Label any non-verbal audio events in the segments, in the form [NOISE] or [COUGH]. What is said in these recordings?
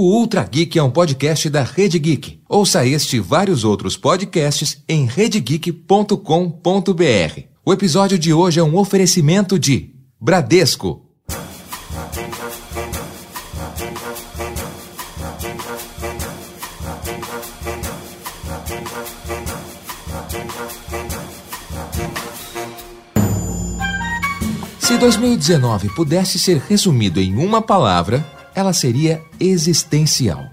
O Ultra Geek é um podcast da Rede Geek. Ouça este e vários outros podcasts em redegeek.com.br. O episódio de hoje é um oferecimento de Bradesco. Se 2019 pudesse ser resumido em uma palavra, ela seria existencial.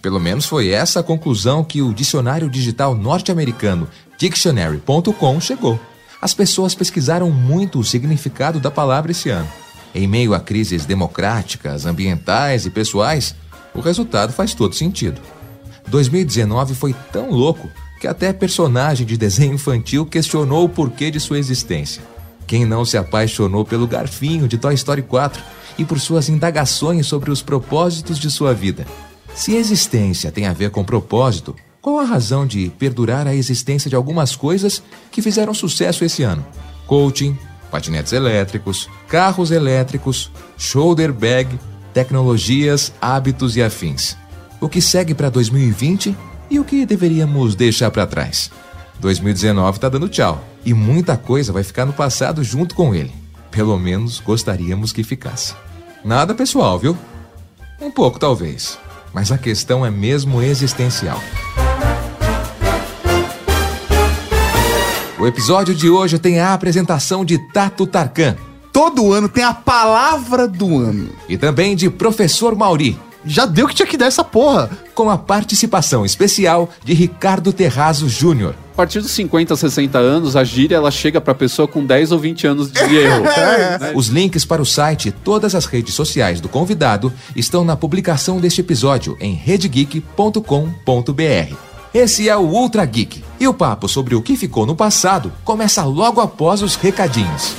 Pelo menos foi essa a conclusão que o dicionário digital norte-americano Dictionary.com chegou. As pessoas pesquisaram muito o significado da palavra esse ano. Em meio a crises democráticas, ambientais e pessoais, o resultado faz todo sentido. 2019 foi tão louco que até personagem de desenho infantil questionou o porquê de sua existência. Quem não se apaixonou pelo garfinho de Toy Story 4 e por suas indagações sobre os propósitos de sua vida? Se existência tem a ver com propósito, qual a razão de perdurar a existência de algumas coisas que fizeram sucesso esse ano? Coaching, patinetes elétricos, carros elétricos, shoulder bag, tecnologias, hábitos e afins. O que segue para 2020 e o que deveríamos deixar para trás? 2019 está dando tchau e muita coisa vai ficar no passado junto com ele. Pelo menos gostaríamos que ficasse. Nada pessoal, viu? Um pouco talvez, mas a questão é mesmo existencial. O episódio de hoje tem a apresentação de Tato Tarkan. Todo ano tem a palavra do ano. E também de Professor Mauri. Já deu que tinha que dar essa porra. Com a participação especial de Ricardo Terrazo Júnior. A partir dos 50, 60 anos, a gíria ela chega para a pessoa com 10 ou 20 anos de erro. [LAUGHS] né? Os links para o site e todas as redes sociais do convidado estão na publicação deste episódio em redegeek.com.br. Esse é o Ultra Geek. E o papo sobre o que ficou no passado começa logo após os recadinhos.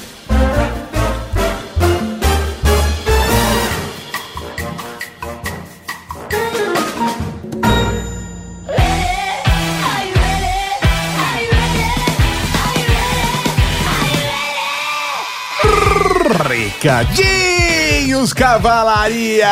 dica de Recadinhos, cavalaria!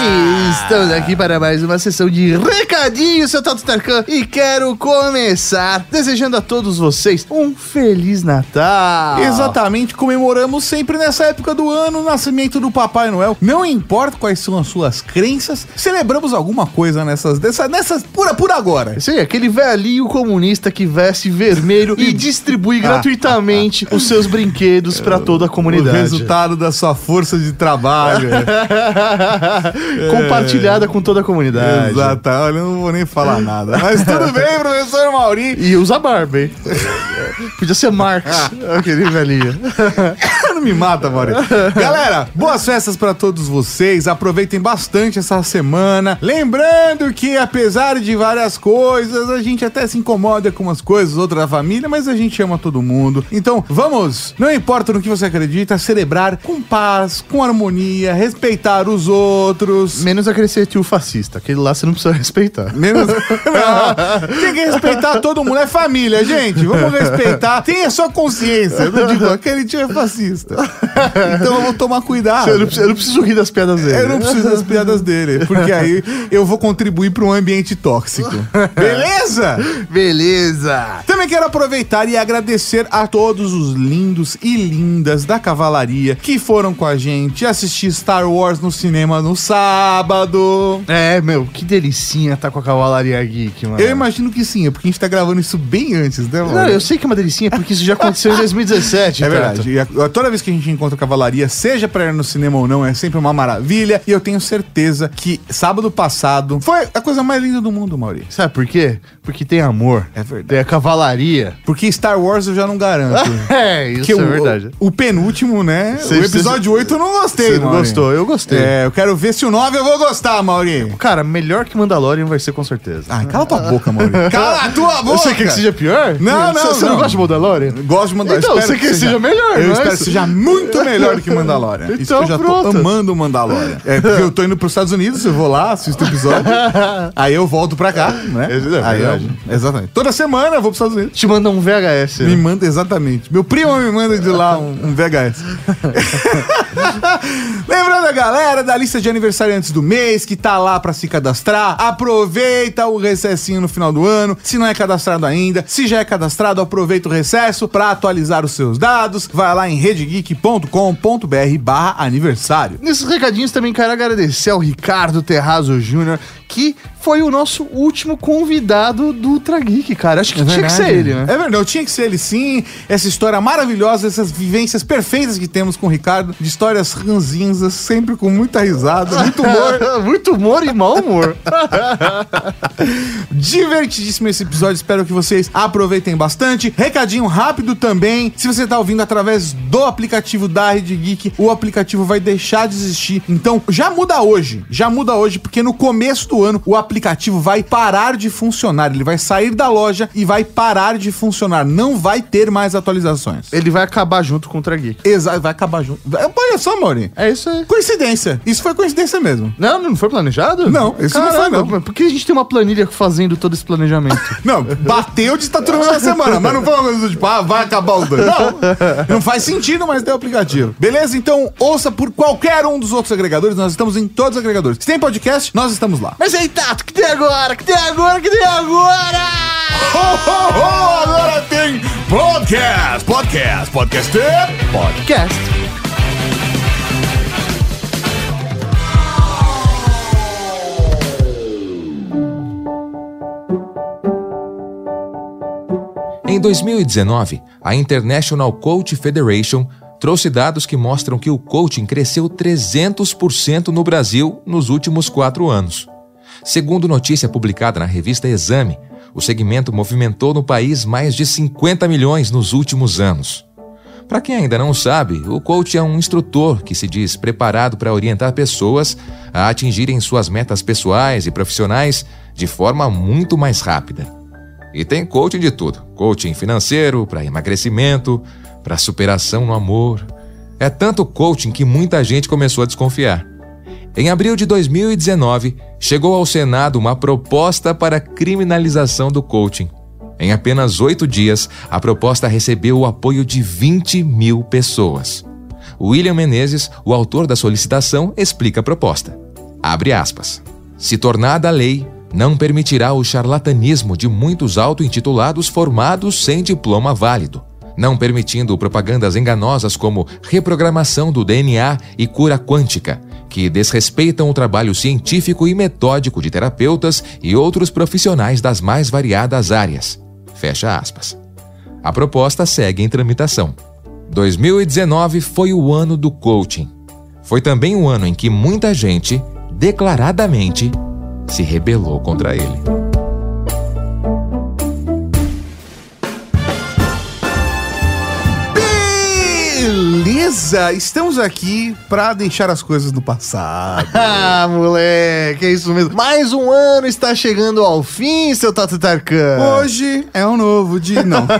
E estamos aqui para mais uma sessão de recadinhos, seu Tato Tarkan. E quero começar desejando a todos vocês um Feliz Natal. Exatamente, comemoramos sempre nessa época do ano o nascimento do Papai Noel. Não importa quais são as suas crenças, celebramos alguma coisa nessas, dessa, nessas por, por agora. Sim, aquele velhinho comunista que veste vermelho [LAUGHS] e distribui [LAUGHS] gratuitamente os seus brinquedos para [LAUGHS] toda a O comunidade. resultado da sua força de trabalho. [LAUGHS] Compartilhada com toda a comunidade. Exato, olha, eu não vou nem falar nada. Mas tudo [LAUGHS] bem, professor Mauri. E usa barba, hein? Podia ser Marx, [LAUGHS] aquele velhinho. Me mata, Mauri. [LAUGHS] Galera, boas festas pra todos vocês. Aproveitem bastante essa semana. Lembrando que, apesar de várias coisas, a gente até se incomoda com umas coisas, outras da família, mas a gente ama todo mundo. Então, vamos, não importa no que você acredita, celebrar com paz, com harmonia, respeitar os outros. Menos aquele ser tio fascista. Aquele lá você não precisa respeitar. Menos. [LAUGHS] Não, tem que respeitar todo mundo. É família, gente. Vamos respeitar. Tenha sua consciência. Eu não digo, aquele tio é fascista. [LAUGHS] Então eu vou tomar cuidado. Eu não, preciso, eu não preciso rir das piadas dele. Eu não preciso das piadas dele, porque aí eu vou contribuir para um ambiente tóxico. [LAUGHS] Beleza? Beleza! Também quero aproveitar e agradecer a todos os lindos e lindas da cavalaria que foram com a gente assistir Star Wars no cinema no sábado. É, meu, que delicinha tá com a Cavalaria Geek, mano. Eu imagino que sim, é porque a gente tá gravando isso bem antes, né, mano? Não, eu sei que é uma delicinha porque isso já aconteceu em [LAUGHS] 2017. É verdade. A- toda vez que a gente encontra cavalaria, seja pra ir no cinema ou não, é sempre uma maravilha. E eu tenho certeza que sábado passado foi a coisa mais linda do mundo, Mauri. Sabe por quê? Porque tem amor. É verdade. Tem a cavalaria. Porque Star Wars eu já não garanto. [LAUGHS] É, isso Porque é o, verdade. O, penúltimo, né? Cê- o episódio 8 eu não gostei, Você não gostou? Eu gostei. É, eu quero ver se o 9 eu vou gostar, Mauri. Cara, melhor que Mandalorian vai ser com certeza. Ai, cala tua boca, Mauri. [LAUGHS] Cala a tua boca! Você quer que seja pior? Não, não, Você, você não não. gosta de Mandalorian? Gosto de Mandalorian. Então, você quer que seja melhor, Eu é espero que isso? Muito melhor do que Mandalorian. Isso Então, que eu já tô pronto. amando o Mandalorian. É porque eu tô indo pros Estados Unidos, eu vou lá, assisto o episódio. [LAUGHS] aí eu volto pra cá, né? É. Aí eu- exatamente. Toda semana eu vou pros Estados Unidos. Te manda um VHS. Me né? manda, exatamente. Meu primo me manda de lá um, um VHS. [LAUGHS] Lembrando a galera da lista de aniversariantes do mês que tá lá pra se cadastrar, aproveita o recessinho no final do ano. Se não é cadastrado ainda, se já é cadastrado, aproveita o recesso pra atualizar os seus dados. Vai lá em redegeek.com.br barra aniversário. Nesses recadinhos também quero agradecer ao Ricardo Terrazo Júnior, que foi o nosso último convidado do Ultra Geek, cara. Acho que tinha que ser ele, né? É verdade, eu tinha que ser ele sim. Essa história maravilhosa, essas vivências perfeitas que temos com o Ricardo, de histórias ranzinhas, sempre com muita risada, muito humor. [LAUGHS] Muito humor e mau humor. [LAUGHS] Divertidíssimo esse episódio, espero que vocês aproveitem bastante. Recadinho rápido também, se você tá ouvindo através do aplicativo da Rede Geek, o aplicativo vai deixar de existir. Então, já muda hoje, já muda hoje, porque no começo do ano o aplicativo vai parar de funcionar. Ele vai sair da loja e vai parar de funcionar. Não vai ter mais atualizações. Ele vai acabar junto com o Geek. Exato, vai acabar junto. Vai- Olha só, Maurinho. É isso aí. Coincidência. Isso foi coincidência mesmo. Não, não foi planejado? Não, isso não foi, não. Por que a gente tem uma planilha fazendo todo esse planejamento? [LAUGHS] Não, bateu de estatura na semana, mas não foi uma coisa do tipo, ah, vai acabar os dois. Não, não faz sentido, mas tem o aplicativo. Beleza? Então, ouça por qualquer um dos outros agregadores, nós estamos em todos os agregadores. Se tem podcast, nós estamos lá. Mas aí, Tato, que tem agora? Que tem agora? Que tem agora? Oh, oh, oh, agora tem podcast, podcast, podcast, Podcast. Em 2019, a International Coach Federation trouxe dados que mostram que o coaching cresceu 300% no Brasil nos últimos quatro anos. Segundo notícia publicada na revista Exame, o segmento movimentou no país mais de 50 milhões nos últimos anos. Para quem ainda não sabe, o coach é um instrutor que se diz preparado para orientar pessoas a atingirem suas metas pessoais e profissionais de forma muito mais rápida. E tem coaching de tudo: coaching financeiro, para emagrecimento, para superação no amor. É tanto coaching que muita gente começou a desconfiar. Em abril de 2019, chegou ao Senado uma proposta para criminalização do coaching. Em apenas oito dias, a proposta recebeu o apoio de 20 mil pessoas. William Menezes, o autor da solicitação, explica a proposta. Abre aspas. Se tornada lei, não permitirá o charlatanismo de muitos auto-intitulados formados sem diploma válido, não permitindo propagandas enganosas como reprogramação do DNA e cura quântica, que desrespeitam o trabalho científico e metódico de terapeutas e outros profissionais das mais variadas áreas. Fecha aspas. A proposta segue em tramitação. 2019 foi o ano do coaching. Foi também o ano em que muita gente, declaradamente, se rebelou contra ele. Beleza, estamos aqui pra deixar as coisas no passado. [LAUGHS] Ah, moleque, é isso mesmo. Mais um ano está chegando ao fim, seu Tato Tarkan. Hoje é um novo dia. Não. [LAUGHS]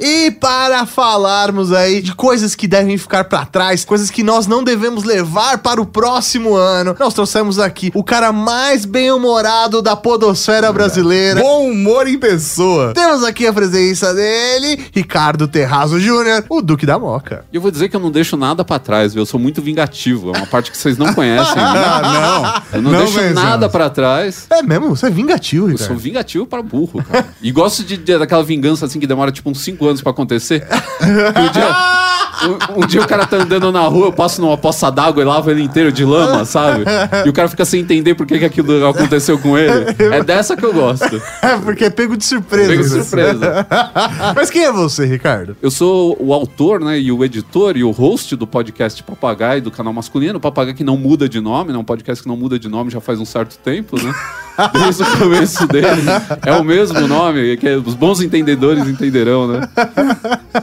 E para falarmos aí de coisas que devem ficar pra trás, coisas que nós não devemos levar para o próximo ano, nós trouxemos aqui o cara mais bem-humorado da podosfera brasileira. Bom humor em pessoa. Temos aqui a presença dele, Ricardo Terrazo Júnior, o Duque da Moca. E eu vou dizer que eu não deixo nada pra trás, viu? Eu sou muito vingativo. É uma parte que vocês não conhecem. [LAUGHS] Ah, Eu não, Não deixo conhecemos. nada pra trás. É mesmo? Você é vingativo, Eu Ricardo. sou vingativo para burro, cara. E gosto de, de- daquela vingança assim que demora tipo uns 5 anos pra acontecer. Um, dia, um- um dia o cara tá andando na rua, eu passo numa poça d'água e lavo ele inteiro de lama, sabe? E o cara fica sem entender por que, que aquilo aconteceu com ele. É dessa que eu gosto. [LAUGHS] É, porque é pego de surpresa. Pega de surpresa. [LAUGHS] Mas quem é você, Ricardo? Eu sou o autor, né, e o editor e o host do podcast Papagaio do canal masculino. Papagaio que não muda de nome, né? Um podcast que não muda de nome já faz um certo tempo, né? [LAUGHS] Desde o começo dele. É o mesmo nome, que os bons entendedores entenderão, né?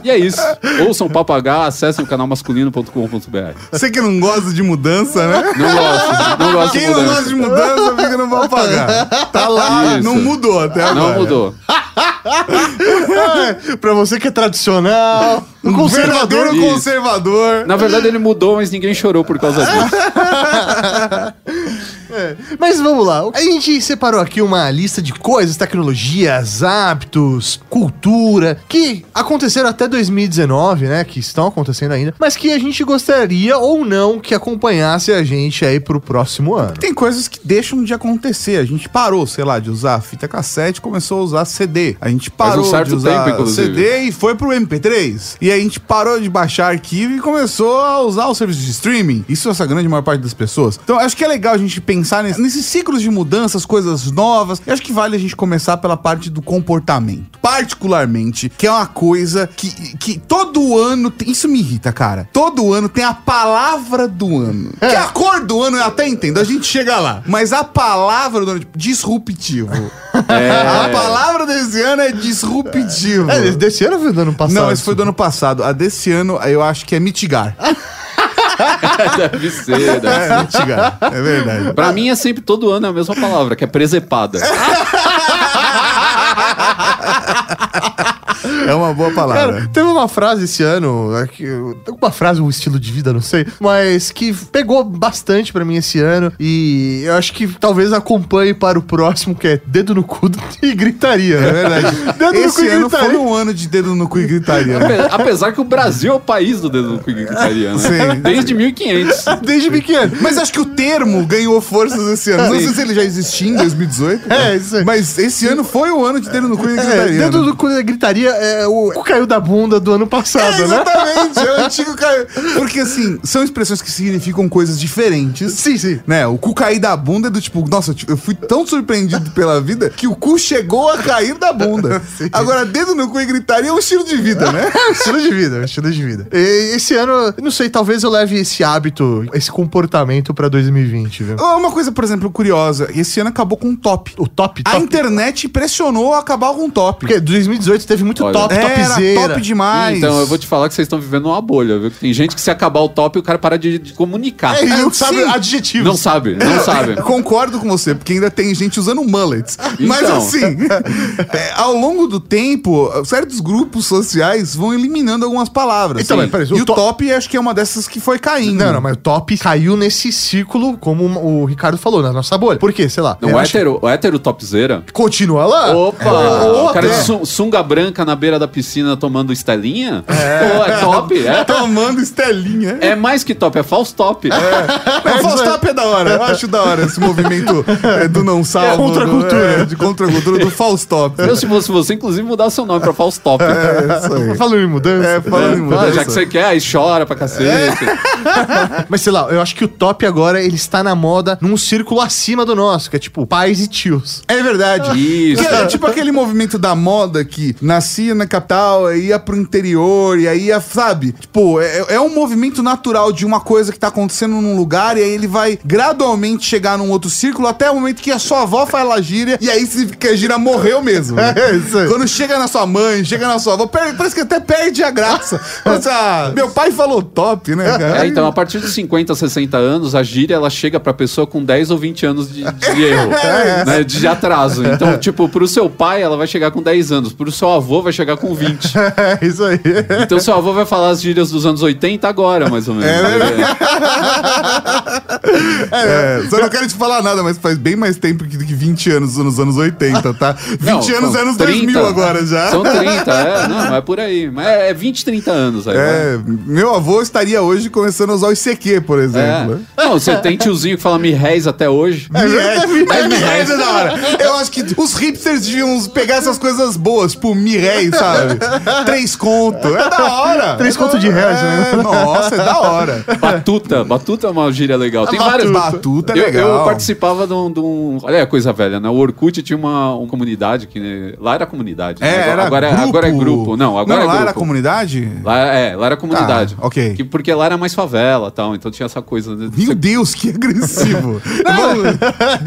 E é isso. Ouçam Papagaio, acessem o canal masculino.com.br. Você que não gosta de mudança, né? Não gosto, não gosto Quem de não gosta de mudança. mudança fica no mal pagar. Tá lá, Isso. não mudou até agora. Não mudou. [LAUGHS] Pra você que é tradicional, um Um conservador. Isso. conservador. Na verdade, ele mudou, mas ninguém chorou por causa disso. [LAUGHS] É, Mas vamos lá. A gente separou aqui uma lista de coisas, tecnologias, hábitos, cultura, que aconteceram até 2019, né? Que estão acontecendo ainda, mas que a gente gostaria ou não que acompanhasse a gente aí pro próximo ano. Tem coisas que deixam de acontecer. A gente parou, sei lá, de usar fita cassete, começou a usar CD. A gente um parou certo de usar tempo. CD e foi pro MP3. E a gente parou de baixar arquivo e começou a usar o serviço de streaming. Isso é essa grande maior parte das pessoas. Então acho que é legal a gente pensar nesse- nesses ciclos de mudanças, coisas novas. E acho que vale a gente começar pela parte do comportamento. Particularmente, que é uma coisa que, que todo ano. tem- Isso me irrita, cara. Todo ano tem a palavra do ano. Que a cor do ano eu até entendo, a gente chega lá. Mas a palavra do ano, tipo, disruptivo. [LAUGHS] A palavra desse ano é disruptivo. É, desse ano foi do ano passado. Não, esse foi do ano passado. A desse ano eu acho que é mitigar. [LAUGHS] [LAUGHS] Deve ser, deve ser. É mitigar. É verdade. Pra mim é sempre todo ano a mesma palavra, que é presepada. [LAUGHS] É uma boa palavra. Cara, teve uma frase esse ano, é que- uma frase, um estilo de vida, não sei, mas que pegou bastante pra mim esse ano e eu acho que talvez acompanhe para o próximo, que é dedo no cu [LAUGHS] e gritaria. É verdade. Dedo no cu Esse e ano foi gritaria. um ano de dedo no cu e gritaria. né? Ape- Apesar que o Brasil é o país do dedo no cu e gritaria, né? Sim. Desde 1500. [LAUGHS] Desde pequeno. Mas acho que o termo ganhou forças esse ano. Não sei se ele já existia em 2018. É, isso aí. Mas esse ano foi o ano de dedo no cu e É, gritaria. dedo né? no cu e gritaria é o cu caiu da bunda do ano passado, É, né? exatamente, é o [LAUGHS] antigo caiu. Porque assim, são expressões que significam coisas diferentes. Sim, sim. Né, o cu cair da bunda é do tipo, nossa, eu fui tão surpreendido pela vida que o cu chegou a cair da bunda. [LAUGHS] Agora, dedo no cu e gritaria é um estilo de vida, né? [LAUGHS] É um estilo de vida, é um estilo de vida. E esse ano, não sei, talvez eu leve esse hábito, esse comportamento pra 2020, viu? Uma coisa, por exemplo, curiosa, esse ano acabou com um top. O top, A top. internet pressionou a acabar com um top. Porque 2018 teve muito Olha, top, Era topzera. top demais. Então, eu vou te falar que vocês estão vivendo uma bolha, viu? Tem gente que se acabar o top, o cara para de, de comunicar. É, ele não Sim. sabe adjetivos. Não sabe, não [LAUGHS] sabe. Concordo com você, porque ainda tem gente usando mullets. Mas Então. assim, [LAUGHS] é, ao longo do tempo, certos grupos sociais vão eliminando algumas palavras. Então, mas peraí, e o o to- top acho que é uma dessas que foi caindo. Não, não, mas o top caiu nesse ciclo, como o Ricardo falou, na nossa bolha. Por quê? Sei lá. Não, eu o acho hétero, o hétero topzera. Continua lá. Opa! Ou o cara de sun- sunga branca na beira da piscina tomando estelinha? Pô, é top, é. [LAUGHS] Tomando estelinha. É mais que top, é false top. Não, o false top é da hora. Eu acho da hora esse movimento é, do não salvo. contra a do- cultura. é, de contra a cultura do false top. Eu, se fosse você, inclusive, mudar seu nome pra false top. É isso aí. Falando em mudança. É, falando em Ah, mudança. já que você quer, aí chora pra cacete. Mas sei lá, eu acho que o top agora ele está na moda num círculo acima do nosso, que é tipo pais e tios. É verdade. Isso. Que é tipo aquele movimento da moda que nascia na capital, ia pro interior, e aí ia, sabe? Tipo, é, é um movimento natural de uma coisa que tá acontecendo num lugar, e aí ele vai gradualmente chegar num outro círculo, até o momento que a sua avó faz a gíria, e aí se que a gíria morreu mesmo. [LAUGHS] É, isso aí. Quando chega na sua mãe, chega na sua avó, perde- parece que até perde a graça. [LAUGHS] Mas, ah, meu pai falou top, né, cara? É, então, a partir de 50, 60 anos, a gíria ela chega pra pessoa com 10 ou 20 anos de, de erro, [LAUGHS] né, de atraso. Então, tipo, pro seu pai, ela vai chegar com 10 anos, pro seu avô, vai chegar com 20. [LAUGHS] É isso aí. Então, seu avô vai falar as gírias dos anos 80 agora, mais ou menos. É, [LAUGHS] só não quero te falar nada, mas faz bem mais tempo que, que 20 anos nos anos 80, tá? 20 Não, anos é anos 30. 2000 agora já. São 30, é. Não, é por aí. Mas é 20, 30 anos aí. vai. É, meu avô estaria hoje começando a usar o ICQ, por exemplo. É. Não, você tem tiozinho que fala me réis até hoje. É, é, mi réis é da hora. Eu acho que os hipsters deviam pegar essas coisas boas, tipo mi réis, sabe? Três conto. É da hora. Três É conto de reais, né? é, Nossa, é da hora. Batuta. Batuta é uma gíria legal. Tem Batuta. várias. Batuta é eu, legal. eu participava de um, de um- Olha a coisa velha, né? O Orkut tinha uma, uma comunidade que. né, Lá era comunidade. É, né? era agora, é- grupo. agora é grupo. Não, agora Não, é lá grupo. era comunidade? Lá, é, lá era comunidade. Ah, ok. Que- porque lá era mais favela e tal. Então tinha essa coisa. Meu Deus, que agressivo. [LAUGHS]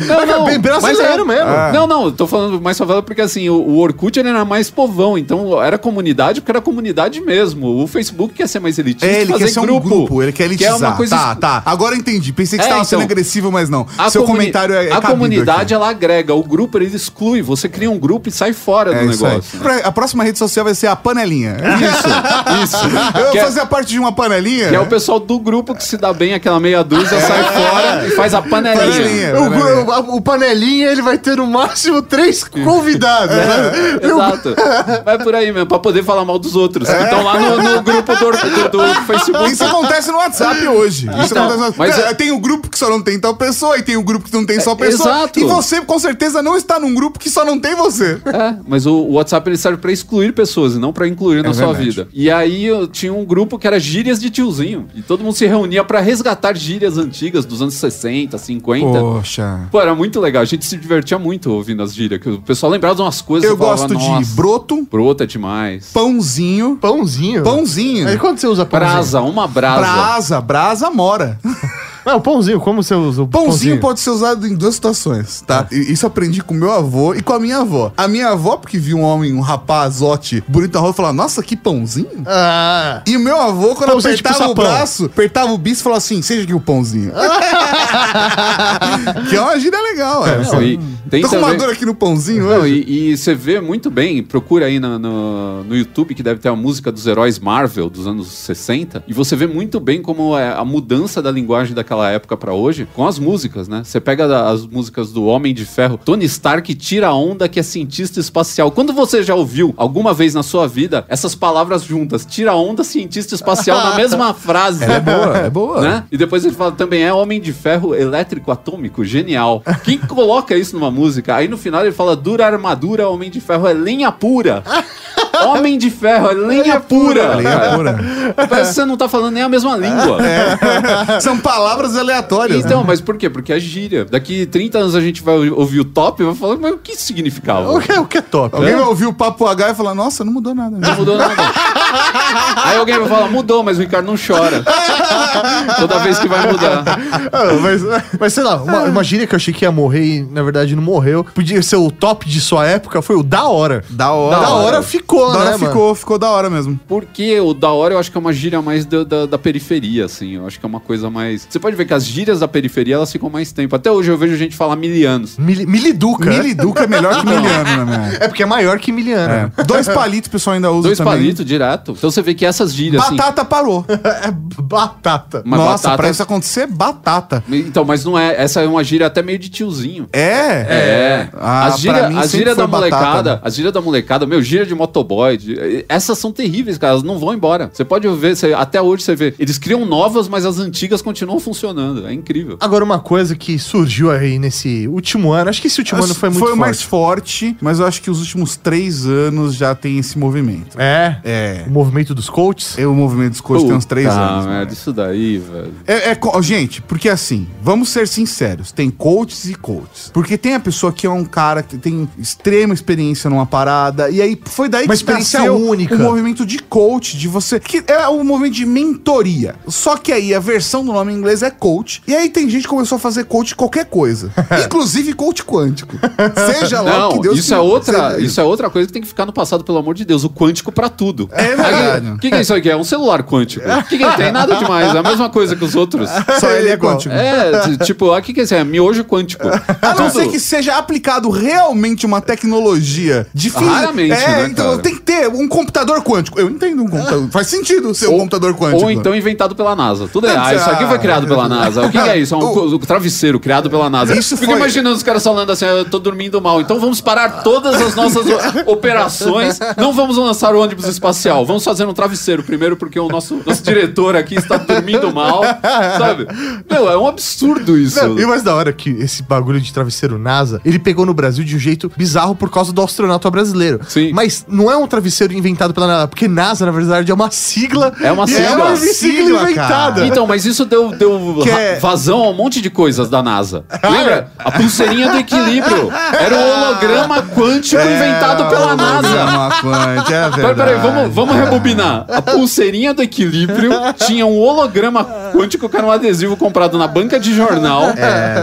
Não, não, bem brasileiro mas é- mesmo. Ah. Não, não, eu tô falando mais favela porque assim, o, o Orkut ele era mais povão, então era comunidade porque era comunidade mesmo. O Facebook quer ser mais elitista. É, ele fazer quer ser um grupo, ele quer elitizar. Que é uma coisa Tá, tá. Agora eu entendi. Pensei que É, você tava sendo então, agressivo, mas não. A Seu comuni- comentário é, é A comunidade, aqui. ela agrega. O grupo, ele exclui. Você cria um grupo e sai fora É do negócio. né? A próxima rede social vai ser a panelinha. [LAUGHS] Isso, isso. [LAUGHS] Eu vou é, fazer a parte de uma panelinha. que é o pessoal do grupo que se dá bem, aquela meia dúzia, sai fora e faz a panelinha. Panelinha. O, o- o panelinha, ele vai ter no máximo três [LAUGHS] convidados. né? Exato. Vai por aí mesmo, pra poder falar mal dos outros. Que estão lá no, no grupo do, do- do [LAUGHS] Facebook. Isso acontece no WhatsApp hoje. Isso Então, acontece no mas Cara, é- Tem o grupo que só não tem tal pessoa, e tem o grupo que não tem só pessoa. exato. E você, com certeza, não está num grupo que só não tem você. É, mas o, o WhatsApp ele serve pra excluir pessoas e não pra incluir na sua verdade. vida. E aí eu tinha um grupo que era gírias de tiozinho. E todo mundo se reunia pra resgatar gírias antigas dos anos 60, 50. Poxa. Pô, era muito legal. A gente se divertia muito ouvindo as gírias. Que o pessoal lembrava de umas coisas. Eu falava, gosto de "Nossa, broto, Brota demais. pãozinho. Pãozinho. Pãozinho. Aí quando você usa pãozinho? Brasa, uma brasa. Brasa, brasa mora. [LAUGHS] Não, pãozinho, como você usa o Pãozinho pode ser usado em duas situações, tá? E Isso eu aprendi com meu avô e com a minha avó. A minha avó, porque viu um homem, um rapazote bonito na rua, falava, nossa, que pãozinho. Ah, E o meu avô, quando Pãozinho tipo apertava o sapão. braço, apertava o bicho e falava assim, seja aqui o pãozinho. [LAUGHS] que é uma gíria legal, é. Não, e tem Tô com uma dor aqui no pãozinho Não, hoje. e, e você vê muito bem, procura aí no, no, no YouTube que deve ter a música dos heróis Marvel dos anos 60, e você vê muito bem como é a mudança da linguagem daquela época pra hoje com as músicas, né? Você pega as músicas do Homem de Ferro, Tony Stark tira a onda que é cientista espacial. Quando você já ouviu alguma vez na sua vida essas palavras juntas, tira a onda cientista espacial na mesma [LAUGHS] frase? É boa, é boa. Né? E depois ele fala também é Homem de Ferro elétrico atômico, genial. Quem coloca isso numa música? Aí no final ele fala dura armadura, Homem de Ferro é lenha pura. [LAUGHS] Homem de Ferro é lenha pura. Lenha cara. pura. Parece que [LAUGHS] você não tá falando nem a mesma língua. [LAUGHS] São palavras aleatórias. Então, mas por quê? Porque é gíria. Daqui 30 anos a gente vai ouvir o top e vai falar, mas o que isso significava? o que, o que é top? Alguém É. vai ouvir o papo H e falar, nossa, não mudou nada. Não mudou nada. [LAUGHS] Aí alguém vai falar, mudou, mas o Ricardo não chora. Toda vez que vai mudar. Ah, mas, mas sei lá, uma, uma gíria que eu achei que ia morrer e na verdade não morreu. Podia ser o top de sua época, foi o da hora. Da hora. Da hora ficou, Da hora né, mano? ficou, ficou da hora mesmo. Porque o da hora eu acho que é uma gíria mais da, da, da periferia, assim. Eu acho que é uma coisa mais. Você pode ver que as gírias da periferia elas ficam mais tempo. Até hoje eu vejo gente falar milianos. Mili, miliduca. Miliduca é melhor que [LAUGHS] miliano minha É porque é maior que miliano. É. Dois palitos o pessoal ainda usa Dois também. palitos direto. Então você vê que essas gírias. assim, Batata parou. [LAUGHS] É batata. uma Nossa, batata- pra isso acontecer, batata. Então, mas não é. Essa é uma gíria até meio de tiozinho. É? É. Ah, as gírias gíria da molecada, batata. as gírias da molecada, meu, gíria de motoboy, essas são terríveis, cara, elas não vão embora. Você pode ver, você- até hoje você vê, eles criam novas, mas as antigas continuam funcionando. É incrível. Agora, uma coisa que surgiu aí nesse último ano, acho que esse último ano foi muito o forte. mais forte, mas eu acho que os últimos três anos já tem esse movimento. É. É. O movimento dos coaches. É, o movimento dos coaches tem uns três Puta anos. merda, moleque. isso daí, velho. É, é gente, porque assim, vamos ser sinceros, tem coaches e coaches. Porque tem a pessoa que é um cara que tem extrema experiência numa parada, e aí foi daí que nasceu única. o movimento de coach, de você, que é o movimento de mentoria. Só que aí a versão do nome em inglês é coach, e aí tem gente que começou a fazer coach qualquer coisa, [LAUGHS] inclusive coach quântico. Seja lá o que Não, Deus isso é outra, isso é outra coisa que tem que ficar no passado, pelo amor de Deus, o quântico pra tudo. É verdade. O que, que é isso aqui? É um celular quântico. O que, que ele tem? Nada demais, é a mesma coisa que os outros. Só ele é igual. quântico. É, tipo, o que, que é isso? É miojo quântico. A não ser que seja aplicado realmente uma tecnologia difícil. Raramente, é, né, então cara? tem que ter um computador quântico. Eu entendo um computador. Faz sentido ser um computador quântico. Ou então inventado pela NASA. Tudo é. Ah, isso aqui foi criado pela [LAUGHS] NASA. O que, que é isso? É um co- travesseiro criado pela NASA. Isso Fica foi- imaginando os caras falando assim: "Ah, eu tô dormindo mal. Então vamos parar todas as nossas o- [LAUGHS] operações. Não vamos lançar o ônibus espacial. Vamos fazer um travesseiro primeiro, porque o nosso, nosso diretor aqui está dormindo mal. Sabe? Meu, é um absurdo isso. Não, e o mais da hora é que esse bagulho de travesseiro NASA, ele pegou no Brasil de um jeito bizarro por causa do astronauta brasileiro. Sim. Mas não é um travesseiro inventado pela NASA, porque NASA, na verdade, é uma sigla. É uma sigla. É uma Sigla, sigla inventada. cara. Então, mas isso deu, deu é- vazão a um monte de coisas da NASA. [LAUGHS] Lembra? A pulseirinha do equilíbrio. Era o holograma quântico inventado pela NASA. Uma quântica, é Peraí, verdade. peraí, vamos, vamos rebobinar. A pulseirinha do equilíbrio [LAUGHS] tinha um holograma [LAUGHS] quântico que era um adesivo comprado na banca de jornal.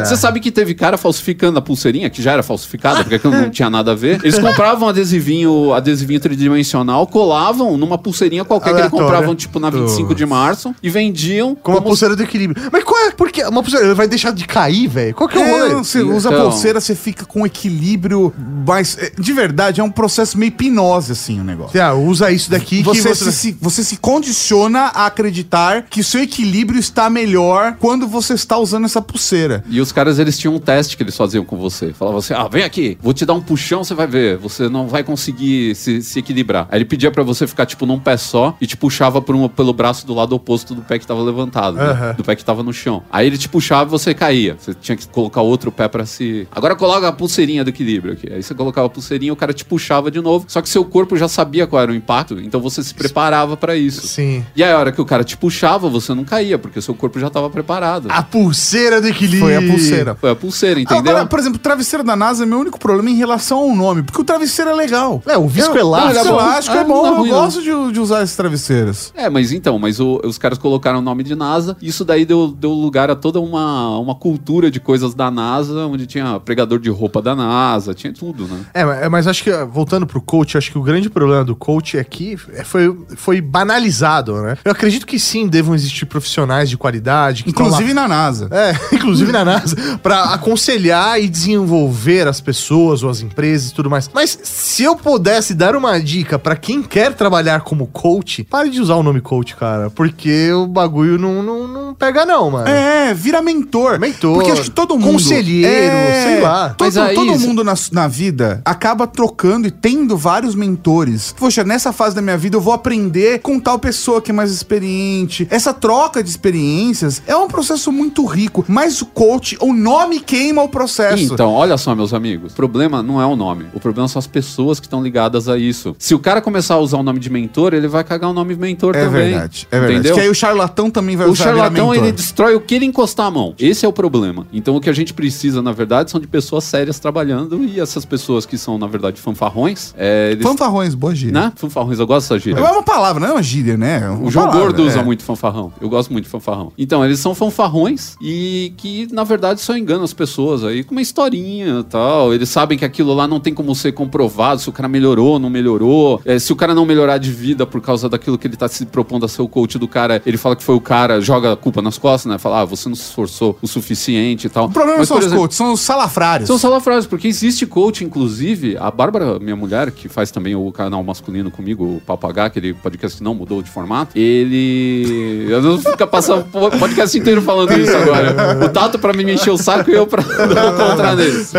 Você sabe que teve cara falsificando a pulseirinha, que já era falsificada, porque aquilo não tinha nada a ver. Eles compravam adesivinho, adesivinho tridimensional, colavam numa pulseirinha qualquer que eles compravam, tipo, na 25 de março, e vendiam Com uma pulseira do equilíbrio. Mas qual é? Porque uma pulseira vai deixar de cair, velho? Qual que é o É, rolê? você usa a Então. pulseira, você fica com equilíbrio, mas é, de verdade é um processo meio hipnose assim o negócio. Você, ah, usa isso daqui Você, que se, se- você se condiciona a acreditar que o seu equilíbrio está melhor quando você está usando essa pulseira. E os caras, eles tinham um teste que eles faziam com você. Falavam assim, ah, vem aqui, vou te dar um puxão, você vai ver. Você não vai conseguir se, se equilibrar. Aí ele pedia pra você ficar, tipo, num pé só e te puxava por um- pelo braço do lado oposto do pé que tava levantado, né? Aham. do pé que tava no chão. Aí ele te puxava e você caía. Você tinha que colocar outro pé pra se... Agora coloca a pulseirinha do equilíbrio aqui. Aí você colocava a pulseirinha, o cara te puxava de novo. Só que seu corpo já sabia qual era o impacto, então você se preparava pra isso. Sim. E aí a hora que o cara te puxava, você não caía, porque seu corpo já tava preparado. A pulseira do equilíbrio. Foi a pulseira. Foi a pulseira, entendeu? Agora, por exemplo, o travesseiro da NASA é meu único problema em relação ao nome, porque o travesseiro é legal. É, o visco Eu- elástico. O visco bom. elástico Ah, é bom, é eu não. gosto de, de usar esses travesseiros. É, mas então, mas o- os caras colocaram o nome de NASA, isso daí deu, deu lugar a toda uma, uma cultura de coisas da NASA, onde tinha pregador de roupa da NASA, tinha tudo, né? É, mas- mas acho que, voltando pro coach, acho que o grande problema do coach é que é, foi, foi banalizado, né? Eu acredito que sim, devam existir profissionais de qualidade. que estão lá- Inclusive na NASA. É, [LAUGHS] inclusive na NASA, pra aconselhar e desenvolver as pessoas ou as empresas e tudo mais. Mas se eu pudesse dar uma dica pra quem quer trabalhar como coach, pare de usar o nome coach, cara, porque o bagulho não, não, não pega não, mano. É, vira mentor. Mentor, Porque acho que todo mundo. conselheiro, sei lá. Todo, Mas aí- todo mundo na, na vida acaba trocando e tendo vários mentores. Poxa, nessa fase da minha vida eu vou aprender com tal pessoa que é mais experiente. Essa troca de experiências é um processo muito rico. Mas o coach, o nome queima o processo. Então, olha só, meus amigos, o problema não é o nome, o problema são as pessoas que estão ligadas a isso. Se o cara começar a usar o nome de mentor, ele vai cagar o nome mentor é também. verdade, é verdade. Entendeu? Que aí o charlatão também vai O usar virar charlatão, ele destrói o que ele encostar a mão. Esse é o problema. Então, o que a gente precisa, na verdade, são de pessoas sérias trabalhando e essas pessoas que são, na verdade, fanfarrões, é, eles... Fanfarrões, boa gíria. Né? Fanfarrões, eu gosto dessa gíria. É uma palavra, não é uma gíria, né? É uma O João palavra, Gordo usa é. muito fanfarrão. Eu gosto muito de fanfarrão. Então, eles são fanfarrões e que, na verdade, só enganam as pessoas aí com uma historinha e tal. Eles sabem que aquilo lá não tem como ser comprovado se o cara melhorou, não melhorou. É, se o cara não melhorar de vida por causa daquilo que ele tá se propondo a ser o coach do cara, ele fala que foi o cara, joga a culpa nas costas, né? Fala, ah, você não se esforçou o suficiente e tal. O problema Mas, são por os exemplo, coaches, são os salafrários. são salafrários, porque existe coach, inclusive, a Bárbara, minha mulher, que faz também o canal masculino comigo, o Papagá, aquele podcast que não mudou de formato, ele. Eu não fica passando o podcast inteiro falando isso agora. O Tato pra mim me encher o saco e eu pra [LAUGHS] não contra neles.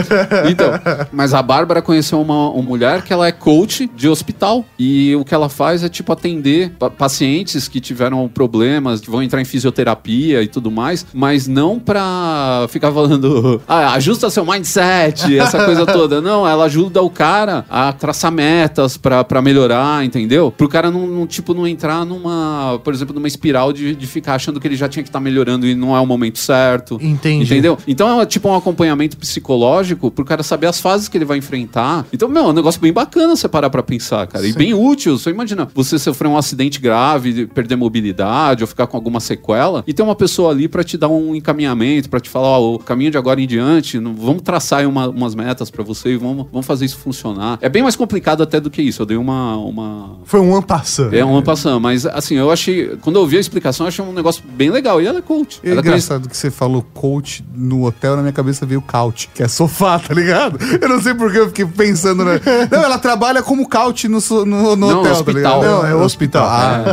Então, mas a Bárbara conheceu uma, uma mulher que ela é coach de hospital. E o que ela faz é, tipo, atender pa- pacientes que tiveram problemas, que vão entrar em fisioterapia e tudo mais, mas não pra ficar falando, ah, ajusta seu mindset, essa coisa toda. Não, ela ajuda o cara a traçar metas pra, pra melhorar, entendeu? Pro cara não, não, tipo, não entrar numa, por exemplo, numa espiral de, de ficar achando que ele já tinha que estar melhorando e não é o momento certo. Entendi. Entendeu? Então é tipo um acompanhamento psicológico pro cara saber as fases que ele vai enfrentar. Então, meu, é um negócio bem bacana você parar pra pensar, cara. E bem útil. Você imagina, você sofrer um acidente grave, perder mobilidade ou ficar com alguma sequela e ter uma pessoa ali pra te dar um encaminhamento, pra te falar, ó, o caminho de agora em diante, não- vamos traçar aí uma- umas metas pra você e vamos, vamos fazer isso funcionar. É bem mais complicado até do que isso. Eu dei uma. uma... Foi um ano passando. É uma passando, mas assim, eu achei. Quando eu ouvi a explicação, eu achei um negócio bem legal. E ela é coach. É ela tem- engraçado que você falou coach no hotel, na minha cabeça veio couch, que é sofá, [LAUGHS] tá ligado? Eu não sei porque eu fiquei pensando. Na... Não, ela trabalha como couch no, no, no Não, hotel, tá hospital. ligado? Não, é hospital. Ah,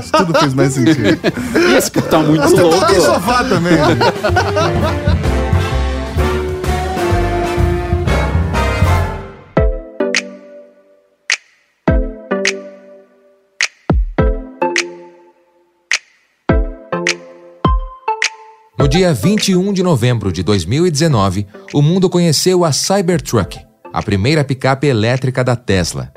isso tudo fez mais sentido. [LAUGHS] Esse cara tá muito louco. tem sofá também. [LAUGHS] No dia 21 de novembro de 2019, o mundo conheceu a Cybertruck, a primeira picape elétrica da Tesla.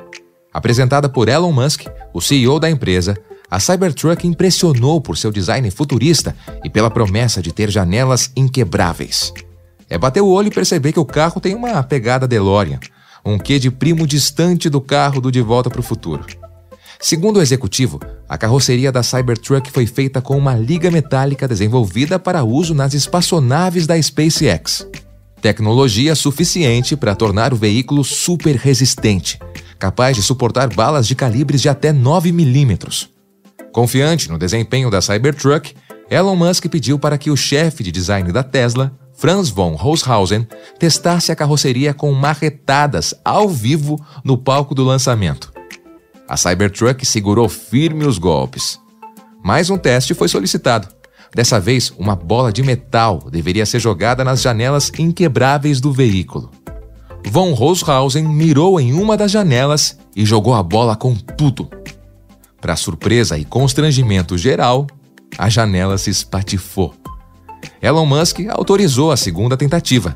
Apresentada por Elon Musk, o CEO da empresa, a Cybertruck impressionou por seu design futurista e pela promessa de ter janelas inquebráveis. É bater o olho e perceber que o carro tem uma pegada DeLorean, um quê de primo distante do carro do De Volta para o Futuro. Segundo o executivo, a carroceria da Cybertruck foi feita com uma liga metálica desenvolvida para uso nas espaçonaves da SpaceX. Tecnologia suficiente para tornar o veículo super resistente, capaz de suportar balas de calibres de até 9 milímetros. Confiante no desempenho da Cybertruck, Elon Musk pediu para que o chefe de design da Tesla, Franz von Holzhausen, testasse a carroceria com marretadas ao vivo no palco do lançamento. A Cybertruck segurou firme os golpes. Mais um teste foi solicitado. Dessa vez, uma bola de metal deveria ser jogada nas janelas inquebráveis do veículo. Von Roshausen mirou em uma das janelas e jogou a bola com tudo. Para surpresa e constrangimento geral, a janela se espatifou. Elon Musk autorizou a segunda tentativa.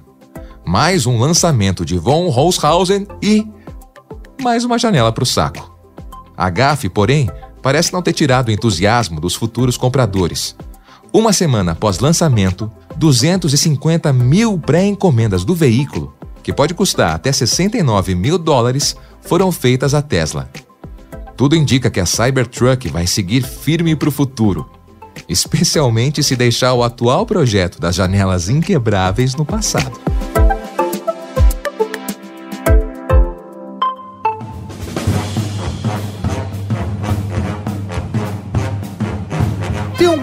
Mais um lançamento de Von Roshausen e mais uma janela para o saco. A GAF, porém, parece não ter tirado o entusiasmo dos futuros compradores. Uma semana após lançamento, 250 mil pré-encomendas do veículo, que pode custar até 69 mil dólares, foram feitas à Tesla. Tudo indica que a Cybertruck vai seguir firme para o futuro, especialmente se deixar o atual projeto das janelas inquebráveis no passado.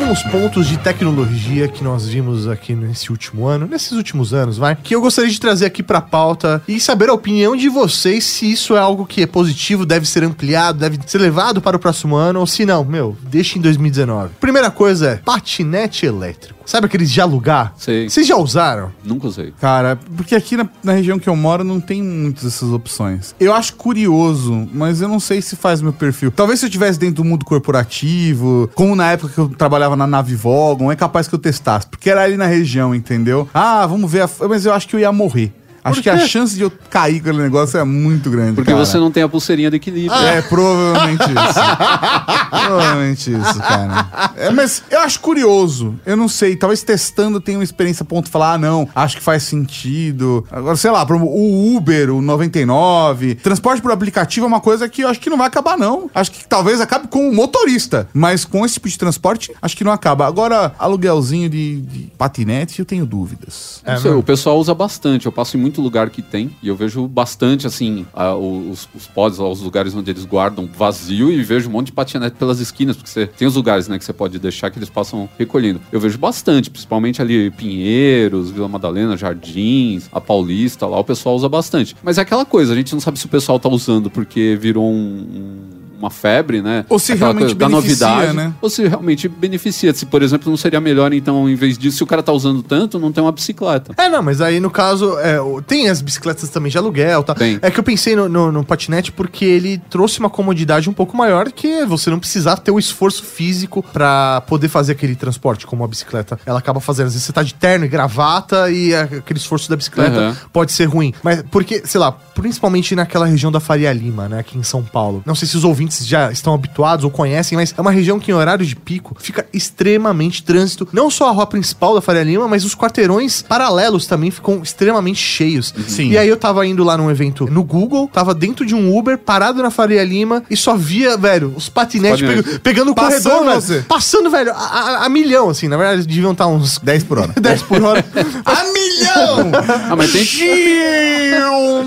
Alguns pontos de tecnologia que nós vimos aqui nesse último ano, nesses últimos anos, vai, que eu gostaria de trazer aqui pra pauta e saber a opinião de vocês se isso é algo que é positivo, deve ser ampliado, deve ser levado para o próximo ano ou se não, meu, deixa em 2019. Primeira coisa é patinete elétrico. Sabe aqueles de alugar? Sei. Vocês já usaram? Nunca usei. Cara, porque aqui na, na região que eu moro não tem muitas dessas opções. Eu acho curioso, mas eu não sei se faz meu perfil. Talvez se eu estivesse dentro do mundo corporativo, como na época que eu trabalhava na nave Vogon, é capaz que eu testasse, porque era ali na região, entendeu? Ah, vamos ver, a, mas eu acho que eu ia morrer. Acho que a chance de eu cair com aquele negócio é muito grande. Porque cara. você não tem a pulseirinha de equilíbrio. É, provavelmente isso. provavelmente isso, cara. É, mas eu acho curioso. Eu não sei. Talvez testando eu tenha uma experiência a ponto de falar, ah, não, acho que faz sentido. Agora, sei lá, o Uber, o 99. Transporte por aplicativo é uma coisa que eu acho que não vai acabar, não. Acho que talvez acabe com o motorista. Mas com esse tipo de transporte, acho que não acaba. Agora, aluguelzinho de, de patinete, eu tenho dúvidas. Não sei, o pessoal usa bastante. Eu passo em muito lugar que tem e eu vejo bastante, assim, a- os, os pods, os lugares onde eles guardam vazio e vejo um monte de patinete pelas esquinas, porque você tem os lugares, né, que você pode deixar que eles passam recolhendo. Eu vejo bastante, principalmente ali Pinheiros, Vila Madalena, Jardins, a Paulista, lá o pessoal usa bastante. Mas é aquela coisa, a gente não sabe se o pessoal tá usando porque virou um- um- uma febre, né? Ou se Aquela realmente da beneficia, novidade, né? ou se realmente beneficia. Se, por exemplo, não seria melhor, então, em vez disso, se o cara tá usando tanto, não tem uma bicicleta. É, não, mas aí no caso, é, tem as bicicletas também de aluguel, tá? Tem. É que eu pensei no, no- no patinete porque ele trouxe uma comodidade um pouco maior que você não precisar ter o esforço físico pra poder fazer aquele transporte, como a bicicleta. Ela acaba fazendo. Às vezes você tá de terno e gravata e aquele esforço da bicicleta Aham. pode ser ruim. Mas porque, sei lá, principalmente naquela região da Faria Lima, né, aqui em São Paulo. Não sei se os ouvintes já estão habituados ou conhecem, mas é uma região que em horário de pico fica extremamente trânsito. Não só a rua principal da Faria Lima, mas os quarteirões paralelos também ficam extremamente cheios. Sim. E aí eu tava indo lá num evento no Google, tava dentro de um Uber, parado na Faria Lima e só via, velho, os patinetes Patinetes. pega- pegando o Passando corredor, velho. você. Passando, velho, a, a- a milhão, assim. Na verdade, deviam estar uns [LAUGHS] 10 por hora. [LAUGHS] 10 por hora. [LAUGHS] A milhão! Ah, mas tem-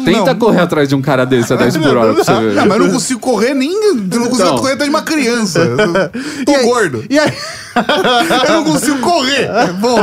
Tenta Não. correr atrás de um cara desse a 10 por hora pra você ver. Não, mas eu não consigo correr nem. Eu não consigo Então. correr atrás de uma criança. [LAUGHS] Tô E aí- gordo. E aí, Eu não consigo correr. Bom,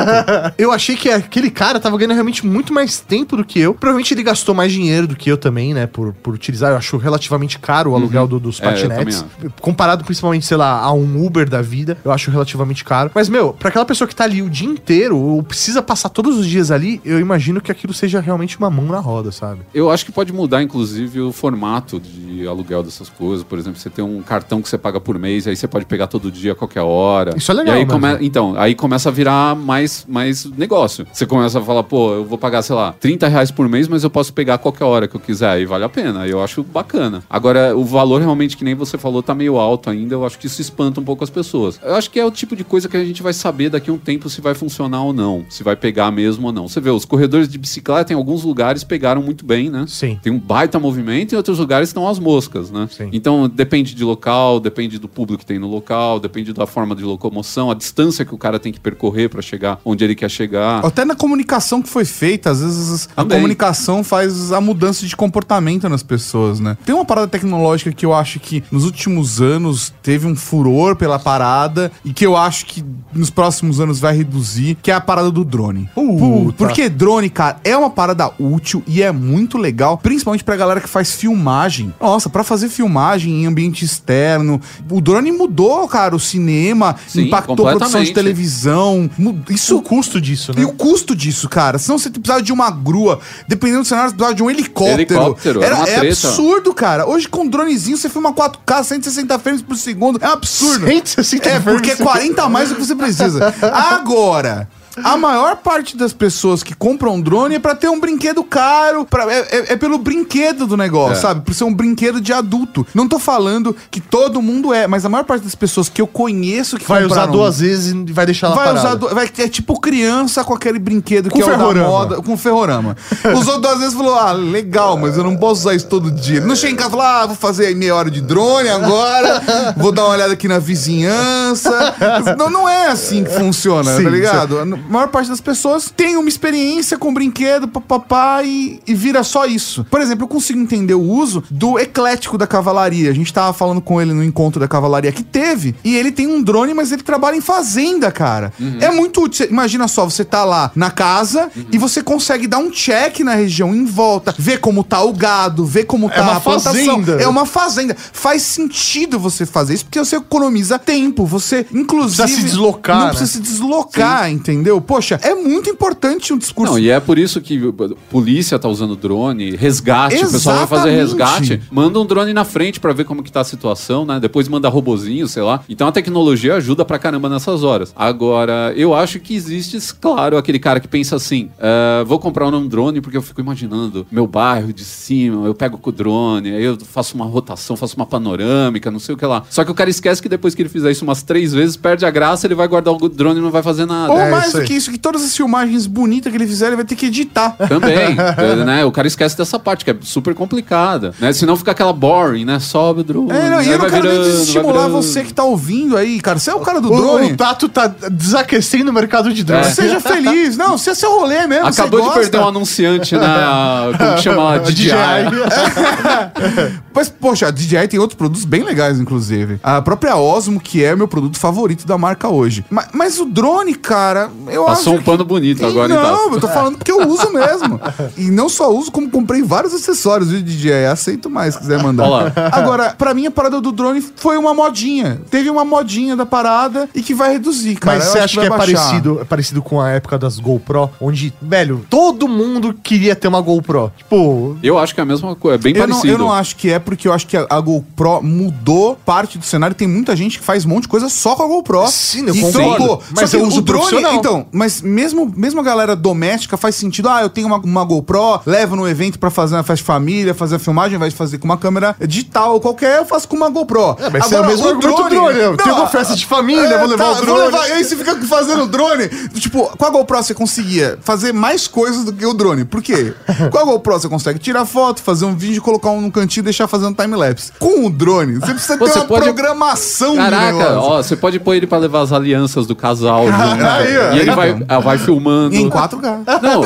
eu achei que aquele cara tava ganhando realmente muito mais tempo do que eu. Provavelmente ele gastou mais dinheiro do que eu também, né? Por, por utilizar. Eu acho relativamente caro o aluguel do- dos É, patinetes. também comparado principalmente, sei lá, a um Uber da vida, eu acho relativamente caro. Mas, meu, pra aquela pessoa que tá ali o dia inteiro, ou precisa passar todos os dias ali, eu imagino que aquilo seja realmente uma mão na roda, sabe? Eu acho que pode mudar, inclusive, o formato de aluguel dessas coisas. Por exemplo, você tem um cartão que você paga por mês, aí você pode pegar todo dia, a qualquer hora. Isso é legal. E aí come... Então, aí começa a virar mais, mais negócio. Você começa a falar, pô, eu vou pagar, sei lá, 30 reais por mês, mas eu posso pegar a qualquer hora que eu quiser. Aí vale a pena. Eu acho bacana. Agora, o valor realmente, que nem você falou, tá meio alto ainda. Eu acho que isso espanta um pouco as pessoas. Eu acho que é o tipo de coisa que a gente vai saber daqui a um tempo se vai funcionar ou não. Se vai pegar mesmo ou não. Você vê, os corredores de bicicleta em alguns lugares pegaram muito bem, né? Sim. Tem um baita movimento e em outros lugares estão as moscas, né? Sim. Então depende de local, depende do público que tem no local, depende da forma de locomoção, a distância que o cara tem que percorrer para chegar onde ele quer chegar. Até na comunicação que foi feita, às vezes a Também. comunicação faz a mudança de comportamento nas pessoas, né? Tem uma parada tecnológica que eu acho que nos últimos anos teve um furor pela parada e que eu acho que nos próximos anos vai reduzir, que é a parada do drone. Pô, porque drone, cara, é uma parada útil e é muito legal, principalmente pra galera que faz filmagem. Nossa, pra fazer filmagem em ambiente externo, o drone mudou, cara, o cinema, Sim, impactou a produção de televisão. Isso o custo disso, e né? o custo disso, cara? Senão você precisava de uma grua, dependendo do cenário, você precisava de um helicóptero. Helicóptero, era Era, uma é absurdo, cara. Hoje com um dronezinho você filma 4K, 160 frames por segundo. É um absurdo. 160 é, frames porque é por 40 a mais do que você precisa. [LAUGHS] Agora. A maior parte das pessoas que compram drone é pra ter um brinquedo caro, pra, é, é- é pelo brinquedo do negócio, É. sabe? Por ser um brinquedo de adulto. Não tô falando que todo mundo é, mas a maior parte das pessoas que eu conheço que Vai usar duas vezes e vai deixar lá Vai usar, du- vai, é tipo criança com aquele brinquedo Com que é o da moda, com ferrorama. Usou duas vezes e falou, ah, legal, mas eu não posso usar isso todo dia. Não chega em casa e fala, ah, vou fazer meia hora de drone agora, vou dar uma olhada aqui na vizinhança. Não, não é assim que funciona, Sim, tá ligado? A maior parte das pessoas tem uma experiência com brinquedo, papapá, e, e vira só isso. Por exemplo, eu consigo entender o uso do eclético da cavalaria. A gente tava falando com ele no encontro da cavalaria que teve, e ele tem um drone, mas ele trabalha em fazenda, cara. É muito útil. Imagina só, você tá lá na casa e você consegue dar um check na região em volta, ver como tá o gado, ver como tá uma a plantação. fazenda. É uma fazenda. Faz sentido você fazer isso porque você economiza tempo. Você, inclusive. precisa se deslocar, Não né? precisa se deslocar, entendeu? Poxa, é muito importante um discurso. Não, e é por isso que uh, polícia tá usando drone, resgate, o pessoal vai fazer Exatamente. resgate, manda um drone na frente pra ver como que tá a situação, né? Depois manda robozinho, sei lá. Então a tecnologia ajuda pra caramba nessas horas. Agora, eu acho que existe, claro, aquele cara que pensa assim: "Ah, vou comprar um drone porque eu fico imaginando meu bairro de cima, eu pego com o drone, aí eu faço uma rotação, faço uma panorâmica, não sei o que lá. Só que o cara esquece que depois que ele fizer isso umas três vezes, perde a graça, ele vai guardar o drone e não vai fazer nada. Ou É, mais isso que isso, que todas as filmagens bonitas que ele fizer, ele vai ter que editar. Também, [LAUGHS] né? O cara esquece dessa parte, que é super complicada, né? Senão fica aquela boring, né? Sobe o drone. É, não, e aí eu não quero nem virando, desestimular virando. você que tá ouvindo aí, cara. Você é o cara do O, drone. o Tato tá desaquecendo o mercado de drone. É. Seja feliz. Não, se é seu rolê mesmo. Acabou de perder um gosta. anunciante na. Como que chama lá? [LAUGHS] DJI. [LAUGHS] Mas, poxa, a DJI tem outros produtos bem legais, inclusive. A própria Osmo, que é meu produto favorito da marca hoje. Ma- Mas, o drone, cara, eu Passou acho um pano bonito agora, Não, então. eu tô falando porque eu uso mesmo. E não só uso, como comprei vários acessórios, viu, DJI? Aceito mais, se quiser mandar. Olha lá. Agora, pra mim, a parada do drone foi uma modinha. Teve uma modinha da parada e que vai reduzir, cara. Mas Eu você acha que vai é parecido, é parecido com a época das GoPro, onde, velho, todo mundo queria ter uma GoPro. Tipo, Eu acho que é a mesma coisa, é bem Eu não, parecido. eu não acho que é, porque eu acho que a, a GoPro mudou parte do cenário. Tem muita gente que faz um monte de coisa só com a GoPro. Sim, eu e concordo. Mas eu uso o drone, profissional. Então, mas mesmo, mesmo a galera doméstica faz sentido. Ah, eu tenho uma, uma GoPro, levo no evento pra fazer uma festa de família, fazer a filmagem, de fazer com uma câmera digital ou qualquer, eu faço com uma GoPro. É, mas esse é o mesmo argumento do drone, eu tenho uma festa de família, vou levar o Vou drone. levar, e aí você fica fazendo o drone. Tipo, com a GoPro você conseguia fazer mais coisas do que o drone. Por quê? [LAUGHS] Com a GoPro você consegue tirar foto, fazer um vídeo, colocar um no cantinho e deixar fazendo time-lapse. Com o drone, você precisa Pô, ter você uma pode- programação Caraca, ó, você pode pôr ele pra levar as alianças do casal junto. aí, ó, e ele aí, vai, então. ah, vai filmando. Em 4K. Não,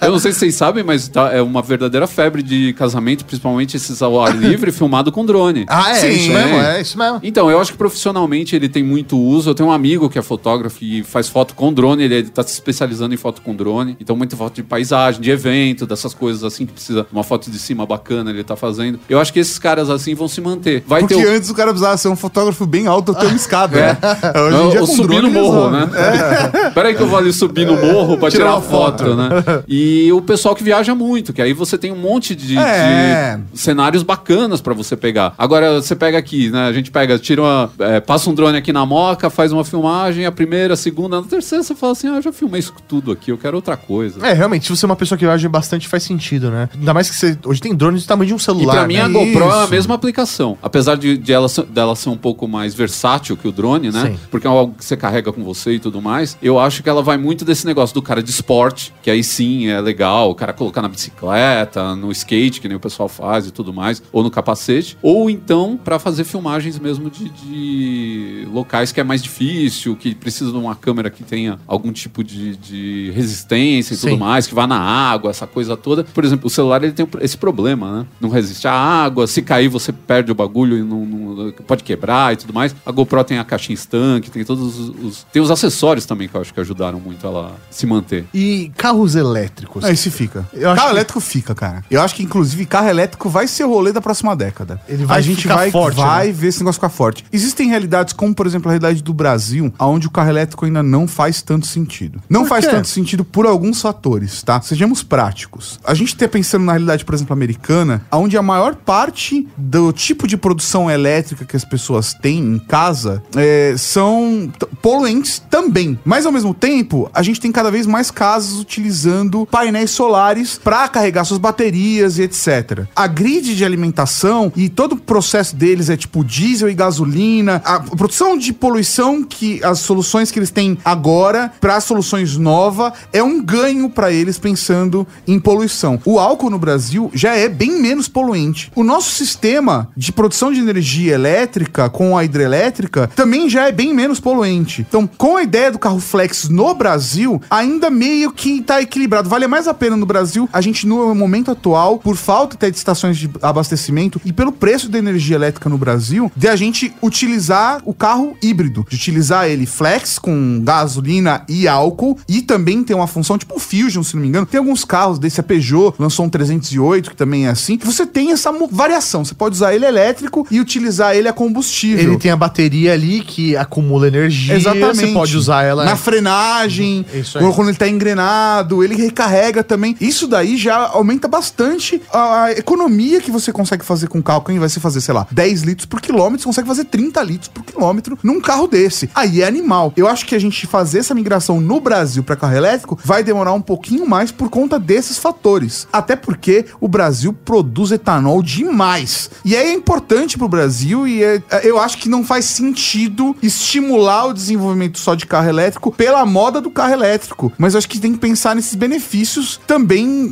eu não sei se vocês sabem, mas tá- é uma verdadeira febre de casamento, principalmente esses ao ar livre, filmado com drone. ah, é Sim, isso mesmo, é. é isso mesmo. Então, eu acho que profissionalmente ele tem muito uso. Eu tenho um amigo que é fotógrafo e faz foto com drone, ele está se especializando em foto com drone. Então, muita foto de paisagem, de evento, dessas coisas assim que precisa uma foto de cima bacana, ele tá fazendo. Eu acho acho que esses caras assim vão se manter. Vai Porque ter o... antes o cara precisava ser um fotógrafo bem alto, ter uma [LAUGHS] escada. né? Hoje em Não, dia ou com subir no morro, né? Peraí que eu vou ali subir no morro pra tirar, Tirar uma foto. foto, né? E o pessoal que viaja muito, que aí você tem um monte de, É. de cenários bacanas pra você pegar. Agora, você pega aqui, né? A gente pega, tira uma... é, passa um drone aqui na moca, faz uma filmagem, a primeira, a segunda, a terceira, você fala assim, ah, eu já filmei isso tudo aqui, eu quero outra coisa. É, realmente, se você é uma pessoa que viaja bastante, faz sentido, né? Ainda mais que você. Hoje tem drones do tamanho de um E celular. pra mim né? GoPro é a mesma aplicação. Apesar de, de ela, dela ser um pouco mais versátil que o drone, né? Sim. Porque é algo que você carrega com você e tudo mais. Eu acho que ela vai muito desse negócio do cara de esporte, que aí sim é legal, o cara colocar na bicicleta, no skate, que nem o pessoal faz e tudo mais, ou no capacete. Ou então pra fazer filmagens mesmo de, de locais que é mais difícil, que precisa de uma câmera que tenha algum tipo de, de resistência e Sim. tudo mais, que vá na água, essa coisa toda. Por exemplo, o celular ele tem esse problema, né? Não resiste à água, se cair você perde o bagulho e não, não- pode quebrar e tudo mais. A GoPro tem a caixinha estanque, tem todos os, os- tem os acessórios também que eu acho que ajudaram muito ela a se manter. E carros elétricos. Não, esse fica. Eu acho carro que- elétrico fica, cara. Eu acho que, inclusive, carro elétrico vai ser o rolê da próxima década. Ele vai a gente ficar vai, forte, vai né? ver esse negócio ficar forte. Existem realidades, como, por exemplo, a realidade do Brasil, onde o carro elétrico ainda não faz tanto sentido. Não Por faz quê? tanto sentido por alguns fatores, tá? Sejamos práticos. A gente tá pensando na realidade, por exemplo, americana, onde a maior parte do tipo de produção elétrica que as pessoas têm em casa é, são poluentes também. Mas, ao mesmo tempo, a gente tem cada vez mais casas utilizando painéis solares para carregar suas baterias e etc. A grid de alimentação e todo o processo deles é tipo diesel e gasolina. A produção de poluição que as soluções que eles têm agora para soluções novas é um ganho para eles pensando em poluição. O álcool no Brasil já é bem menos poluente. O nosso sistema de produção de energia elétrica com a hidrelétrica também já é bem menos poluente. Então, com a ideia do carro flex no Brasil, ainda meio que tá equilibrado. Vale mais a pena no Brasil a gente no momento atual, por falta até de estações de abastecimento e pelo preço da energia elétrica no Brasil, de a gente utilizar o carro híbrido, de utilizar ele flex com gasolina e álcool e também tem uma função tipo o Fusion, se não me engano. Tem alguns carros desse a Peugeot, lançou um 308 que também é assim, você tem essa variação. Você pode usar ele elétrico e utilizar ele a combustível. Ele tem a bateria ali que acumula energia. Exatamente. Você pode usar ela. na frenagem, Isso aí. quando, ele tá engrenado, ele recarrega também. Isso daí já aumenta bastante a, economia que você consegue fazer com o carro. Quem vai se fazer, sei lá, 10 litros por quilômetro, você consegue fazer 30 litros por quilômetro num carro desse. Aí é animal. Eu acho que a gente fazer essa migração no Brasil para carro elétrico vai demorar um pouquinho mais por conta desses fatores. Até porque o Brasil produz etanol demais. E é importante pro Brasil e é- eu acho que não faz sentido estimular o desenvolvimento só de carro elétrico pela moda do carro elétrico. Mas eu acho que tem que pensar nesses benefícios também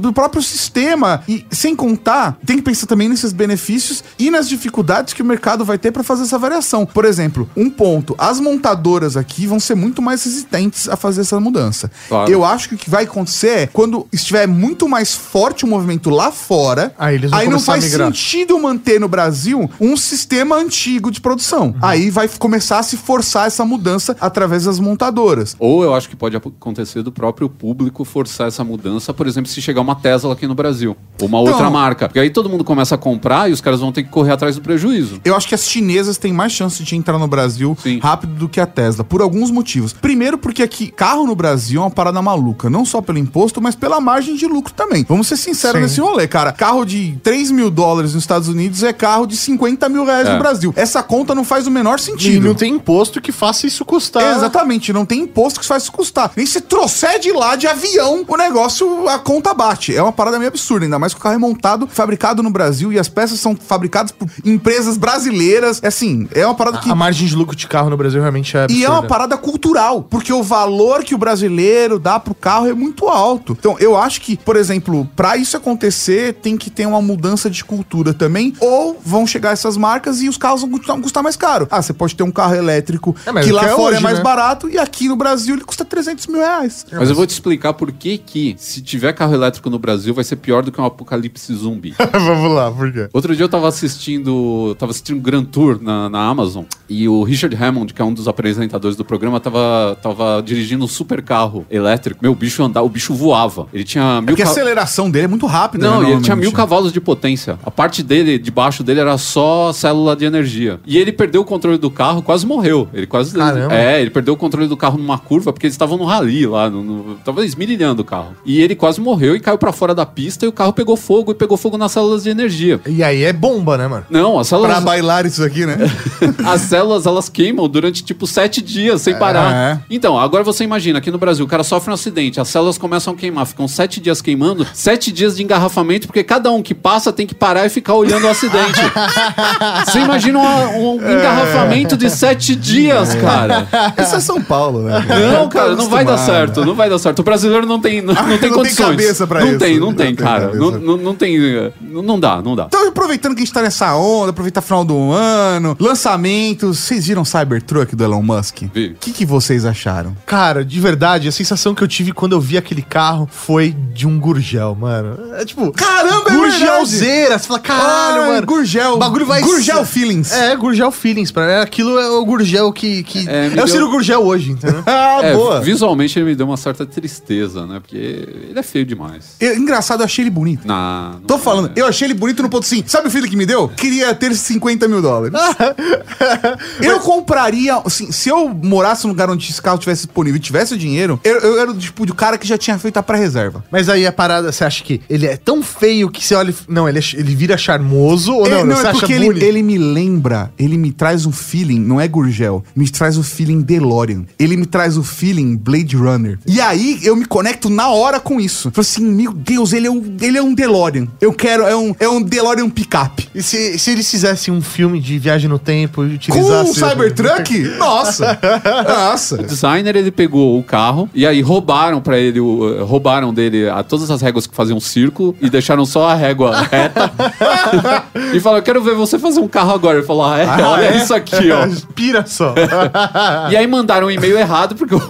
do próprio sistema. E sem contar, tem que pensar também nesses benefícios e nas dificuldades que o mercado vai ter para fazer essa variação. Por exemplo, um ponto: as montadoras aqui vão ser muito mais resistentes a fazer essa mudança. Claro. Eu acho que o que vai acontecer é quando estiver muito mais forte o movimento lá fora, Aí eles vão aí não começar a faz sentido manter no Brasil um sistema antigo de produção. Uhum. Aí vai começar a se forçar essa mudança através das montadoras. Ou eu acho que pode acontecer do próprio público forçar essa mudança, por exemplo, se chegar uma Tesla aqui no Brasil, ou uma outra Então- marca. Porque aí todo mundo começa a comprar e os caras vão ter que correr atrás do prejuízo. Eu acho que as chinesas têm mais chance de entrar no Brasil Sim. rápido do que a Tesla, por alguns motivos. Primeiro, porque aqui carro no Brasil é uma parada maluca, não só pelo imposto, mas pela margem de lucro também. Vamos ser sinceros Sim. nesse rolê, cara. Carro de 3 mil dólares nos Estados Unidos é carro de 50 mil reais É. no Brasil. Essa conta não faz o menor E sentido. não tem imposto que faça isso custar. Exatamente, não tem imposto que faz isso custar. Nem se trouxer de lá de avião, o negócio, a conta bate. É uma parada meio absurda, ainda mais que o carro é montado, fabricado no Brasil e as peças são fabricadas por empresas brasileiras. É Assim, é uma parada que. A margem de lucro de carro no Brasil realmente é absurda. E é uma parada cultural, porque o valor que o brasileiro dá pro carro é muito alto. Então, eu acho que, por exemplo, pra isso acontecer, tem que ter uma mudança de cultura também, ou vão chegar essas marcas e os carros vão custar, custar mais caro. Ah, você pode ter um carro elétrico É, que lá que é fora hoje, é mais né? barato e aqui no Brasil ele custa 300 mil reais. Mas eu vou te explicar por que que, se tiver carro elétrico no Brasil, vai ser pior do que uma apocalipse zumbi. [LAUGHS] Vamos lá, por quê? Outro dia eu tava assistindo. Tava assistindo Grand Tour na, na Amazon. E o Richard Hammond, que é um dos apresentadores do programa, tava, tava dirigindo um super carro elétrico. Meu, o bicho andava, o bicho voava. Ele tinha mil Porque a ca- aceleração dele é muito rápida, Não, né, e ele tinha mil cavalos de potência. A parte dele, debaixo dele, era só célula de energia. E ele perdeu o controle do carro, quase morreu. Ele quase. Caramba. É, ele perdeu o controle do carro numa curva, porque eles estavam no rally lá, no, no, tava esmirilhando o carro. E ele quase morreu e caiu pra fora da pista e o carro pegou fogo e pegou fogo nas células de energia. E aí é bomba, né, mano? Não, as Pra células, bailar isso aqui, né? [LAUGHS] as células elas queimam durante tipo sete dias sem parar. É. Então, agora você imagina, aqui no Brasil, o cara sofre um acidente, as células começam a queimar, ficam sete dias queimando, sete dias de engarrafamento, porque cada um que passa tem que parar e ficar olhando o acidente. [LAUGHS] você imagina um, um engarrafamento de sete dias, cara. Isso é São Paulo, né? Não, cara, não vai dar certo, não vai dar certo. O brasileiro não tem, não, não não tem tem condições. cabeça pra não isso. tem, não Não tem, tem cara. Não, não, não tem. Não, não dá, não dá. Então, aproveitando que a gente tá nessa onda, aproveitar o final do ano, lançamentos, vocês viram Cybertruck do Elon Musk? Vi. O que, que vocês acharam? Cara, de verdade, a sensação que eu tive quando eu vi aquele carro foi de um Gurgel, mano. É tipo. Caramba, é Gurgelzeira! Você fala, caralho, Ai, mano. Gurgel. O bagulho vai Gurgel ser- feelings. É, Gurgel Feelings. Pra aquilo é o Gurgel que. que... É, É, o deu- Ciro Gurgel hoje, entendeu? [LAUGHS] Ah, É, boa. visualmente ele me deu uma certa tristeza, né? Porque ele é feio demais. Eu- engraçado, eu achei ele bonito. Na, não Tô é. falando, eu achei ele bonito no ponto sim. Sabe o filho que me deu? Queria ter 50 mil dólares. [LAUGHS] eu compraria, assim, se eu morasse num lugar onde esse carro tivesse disponível e tivesse o dinheiro, eu, eu era o tipo de cara que já tinha feito a pré-reserva. Mas aí a parada, você acha que ele é tão feio que você olha. e- Não, ele, é ele vira charmoso ou não? É, não, você é acha porque ele, ele me lembra, ele me traz um feeling, não é Gurgel, me traz o feeling DeLorean. Ele me traz o feeling Blade Runner. E aí eu me conecto na hora com isso. Falo assim, meu Deus, ele é um, ele é um DeLorean. Eu quero, é um, é um DeLorean picape. E se, se eles fizessem um filme de viagem no tempo e Com utilizassem. o Cybertruck? [LAUGHS] Nossa! Nossa! O designer ele pegou o carro e aí roubaram pra ele, eh, roubaram dele a, todas as réguas que faziam um círculo e deixaram só a régua reta. e falaram: Eu quero ver você fazer um carro agora. Ele falou: ah, é, olha é? isso aqui, ó. [LAUGHS] Pira só. [LAUGHS] E aí mandaram um e-mail errado, porque o,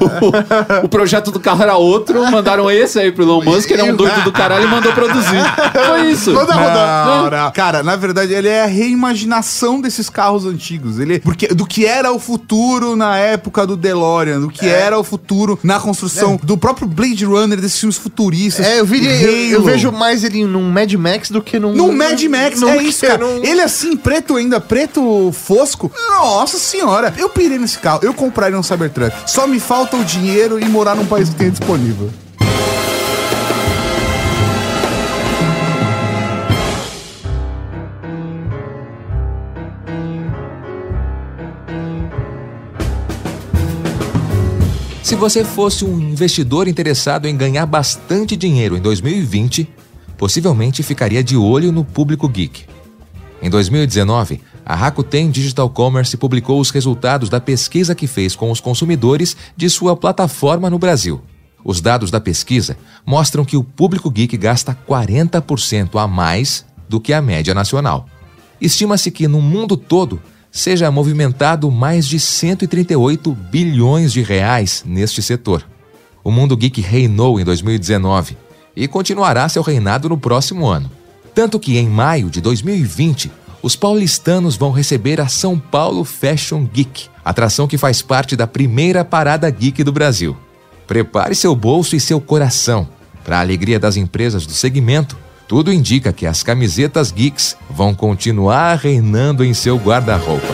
o projeto do carro era outro. Mandaram esse aí pro Elon Musk, ele é um doido do caralho e mandou produzir. Foi isso. Manda rodar. Não, não. Cara, na verdade, ele é a reimaginação desses carros antigos. Ele, porque do que era o futuro na época do DeLorean, do que era o futuro na construção do próprio Blade Runner, desses filmes futuristas. É, eu, vi, eu, eu vejo mais ele num Mad Max do que num. No Mad Max, num- é isso, cara. num- Ele assim, preto ainda, preto fosco. Nossa senhora, eu pirei nesse carro. Eu compraria um Cybertruck. Só me falta o dinheiro e morar num país que tem disponível. Se você fosse um investidor interessado em ganhar bastante dinheiro em 2020, possivelmente ficaria de olho no público geek. Em 2019, a Rakuten Digital Commerce publicou os resultados da pesquisa que fez com os consumidores de sua plataforma no Brasil. Os dados da pesquisa mostram que o público geek gasta 40% a mais do que a média nacional. Estima-se que no mundo todo seja movimentado mais de 138 bilhões de reais neste setor. O mundo geek reinou em 2019 e continuará seu reinado no próximo ano. Tanto que em maio de 2020, os paulistanos vão receber a São Paulo Fashion Geek, atração que faz parte da primeira parada geek do Brasil. Prepare seu bolso e seu coração. Para a alegria das empresas do segmento, tudo indica que as camisetas geeks vão continuar reinando em seu guarda-roupa.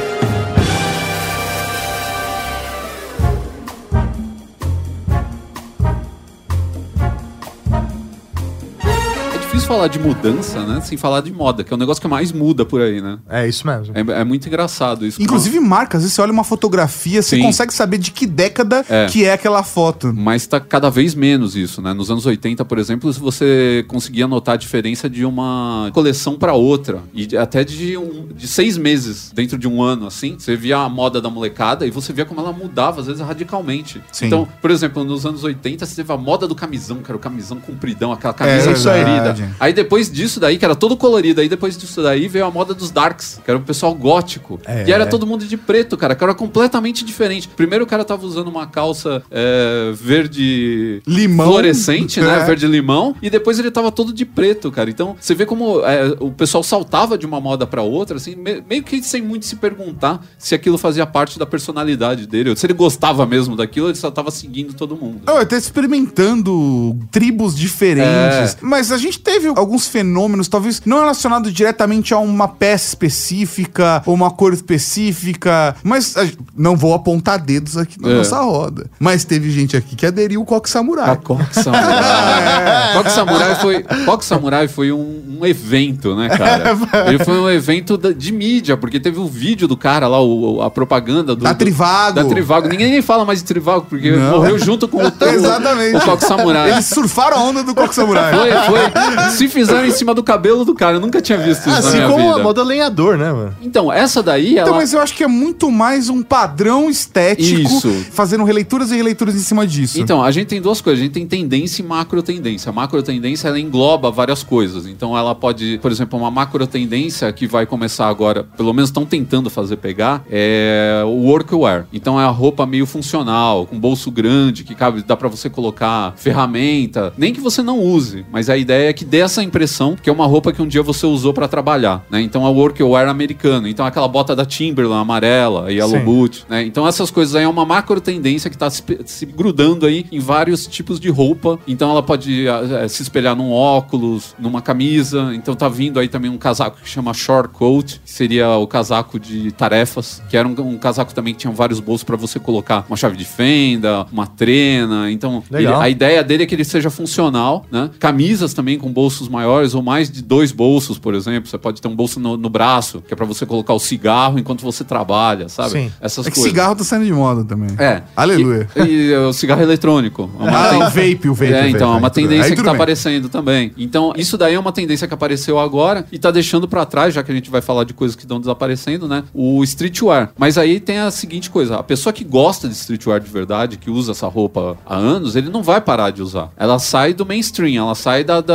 Falar de mudança, né? Sem falar de moda, que é o negócio que mais muda por aí, né? É isso mesmo. É, é muito engraçado isso. Inclusive marcas, às vezes você olha uma fotografia, você Sim. consegue saber de que década É. que é aquela foto. Mas tá cada vez menos isso, né? Nos anos 80, por exemplo, você conseguia notar a diferença de uma coleção para outra. E até de, um- de seis meses dentro de um ano, assim. Você via a moda da molecada e você via como ela mudava, às vezes, radicalmente. Sim. Então, por exemplo, nos anos 80, você teve a moda do camisão, que era o camisão compridão, aquela camisa É, comprida. Aí depois disso daí, que era todo colorido, aí depois disso daí veio a moda dos darks, que era o pessoal gótico. É. E era todo mundo de preto, cara, que era completamente diferente. Primeiro o cara tava usando uma calça é, verde Limão. fluorescente, né? É. Verde limão. E depois ele tava todo de preto, cara. Então você vê como é, o pessoal saltava de uma moda pra outra, assim, me- meio que sem muito se perguntar se aquilo fazia parte da personalidade dele, ou se ele gostava mesmo daquilo, ele só tava seguindo todo mundo. Eu até experimentando tribos diferentes. Mas a gente teve alguns fenômenos, talvez não relacionados diretamente a uma peça específica ou uma cor específica. Mas a- não vou apontar dedos aqui na É. nossa roda. Mas teve gente aqui que aderiu ao coque A samurai. Coque Samurai. [LAUGHS] Coque Samurai foi, Coque Samurai foi um, um evento, né, [LAUGHS] cara? Ele foi um evento da- de mídia, porque teve o vídeo do cara lá, o- a propaganda do. Da do- Trivago. Da Trivago. Ninguém nem fala mais de Trivago, porque Não. morreu junto com o, [LAUGHS] Exatamente. o Coque Samurai. Eles surfaram a onda do coque samurai. Foi, foi. Se fizeram em cima do cabelo do cara. Eu nunca tinha visto isso na Assim minha como vida. a moda lenhador, né, mano? Então, essa daí, ela. Então, mas eu acho que é muito mais um padrão estético, Isso. fazendo releituras e releituras em cima disso. Então, a gente tem duas coisas. A gente tem tendência e macro tendência. A macro tendência, ela engloba várias coisas. Então, ela pode, por exemplo, uma macro tendência que vai começar agora, pelo menos estão tentando fazer pegar, é o workwear. Então, é a roupa meio funcional, com bolso grande, que cabe, dá pra você colocar ferramenta. Nem que você não use, mas a ideia é que dê essa impressão que é uma roupa que um dia você usou pra trabalhar, né? Então, é o workwear americano. Então, aquela bota da Timberland amarela, Yellow Sim. boot, né? Então, essas coisas aí é uma macro tendência que tá se, se grudando aí em vários tipos de roupa. Então, ela pode eh, se espelhar num óculos, numa camisa. Então, tá vindo aí também um casaco que chama short coat, que seria o casaco de tarefas, que era um, um casaco também que tinha vários bolsos pra você colocar uma chave de fenda, uma trena. Então, ele- a ideia dele é que ele seja funcional, né? Camisas também com bolsos maiores ou mais de dois bolsos, por exemplo. Você pode ter um bolso no, no braço, que é pra você colocar o cigarro enquanto você trabalha, sabe? Sim. Essas é que coisas. cigarro tá saindo de moda também. É. Aleluia. E, e o cigarro eletrônico. É Ah, ten- o vape, o vape. é, o vape, então, é uma tendência que tá bem. aparecendo também. Então, isso daí é uma tendência que apareceu agora e tá deixando pra trás, já que a gente vai falar de coisas que estão desaparecendo, né? O streetwear. Mas aí tem a seguinte coisa: a pessoa que gosta de streetwear de verdade, que usa essa roupa há anos, ele não vai parar de usar. Ela sai do mainstream, ela sai da, da,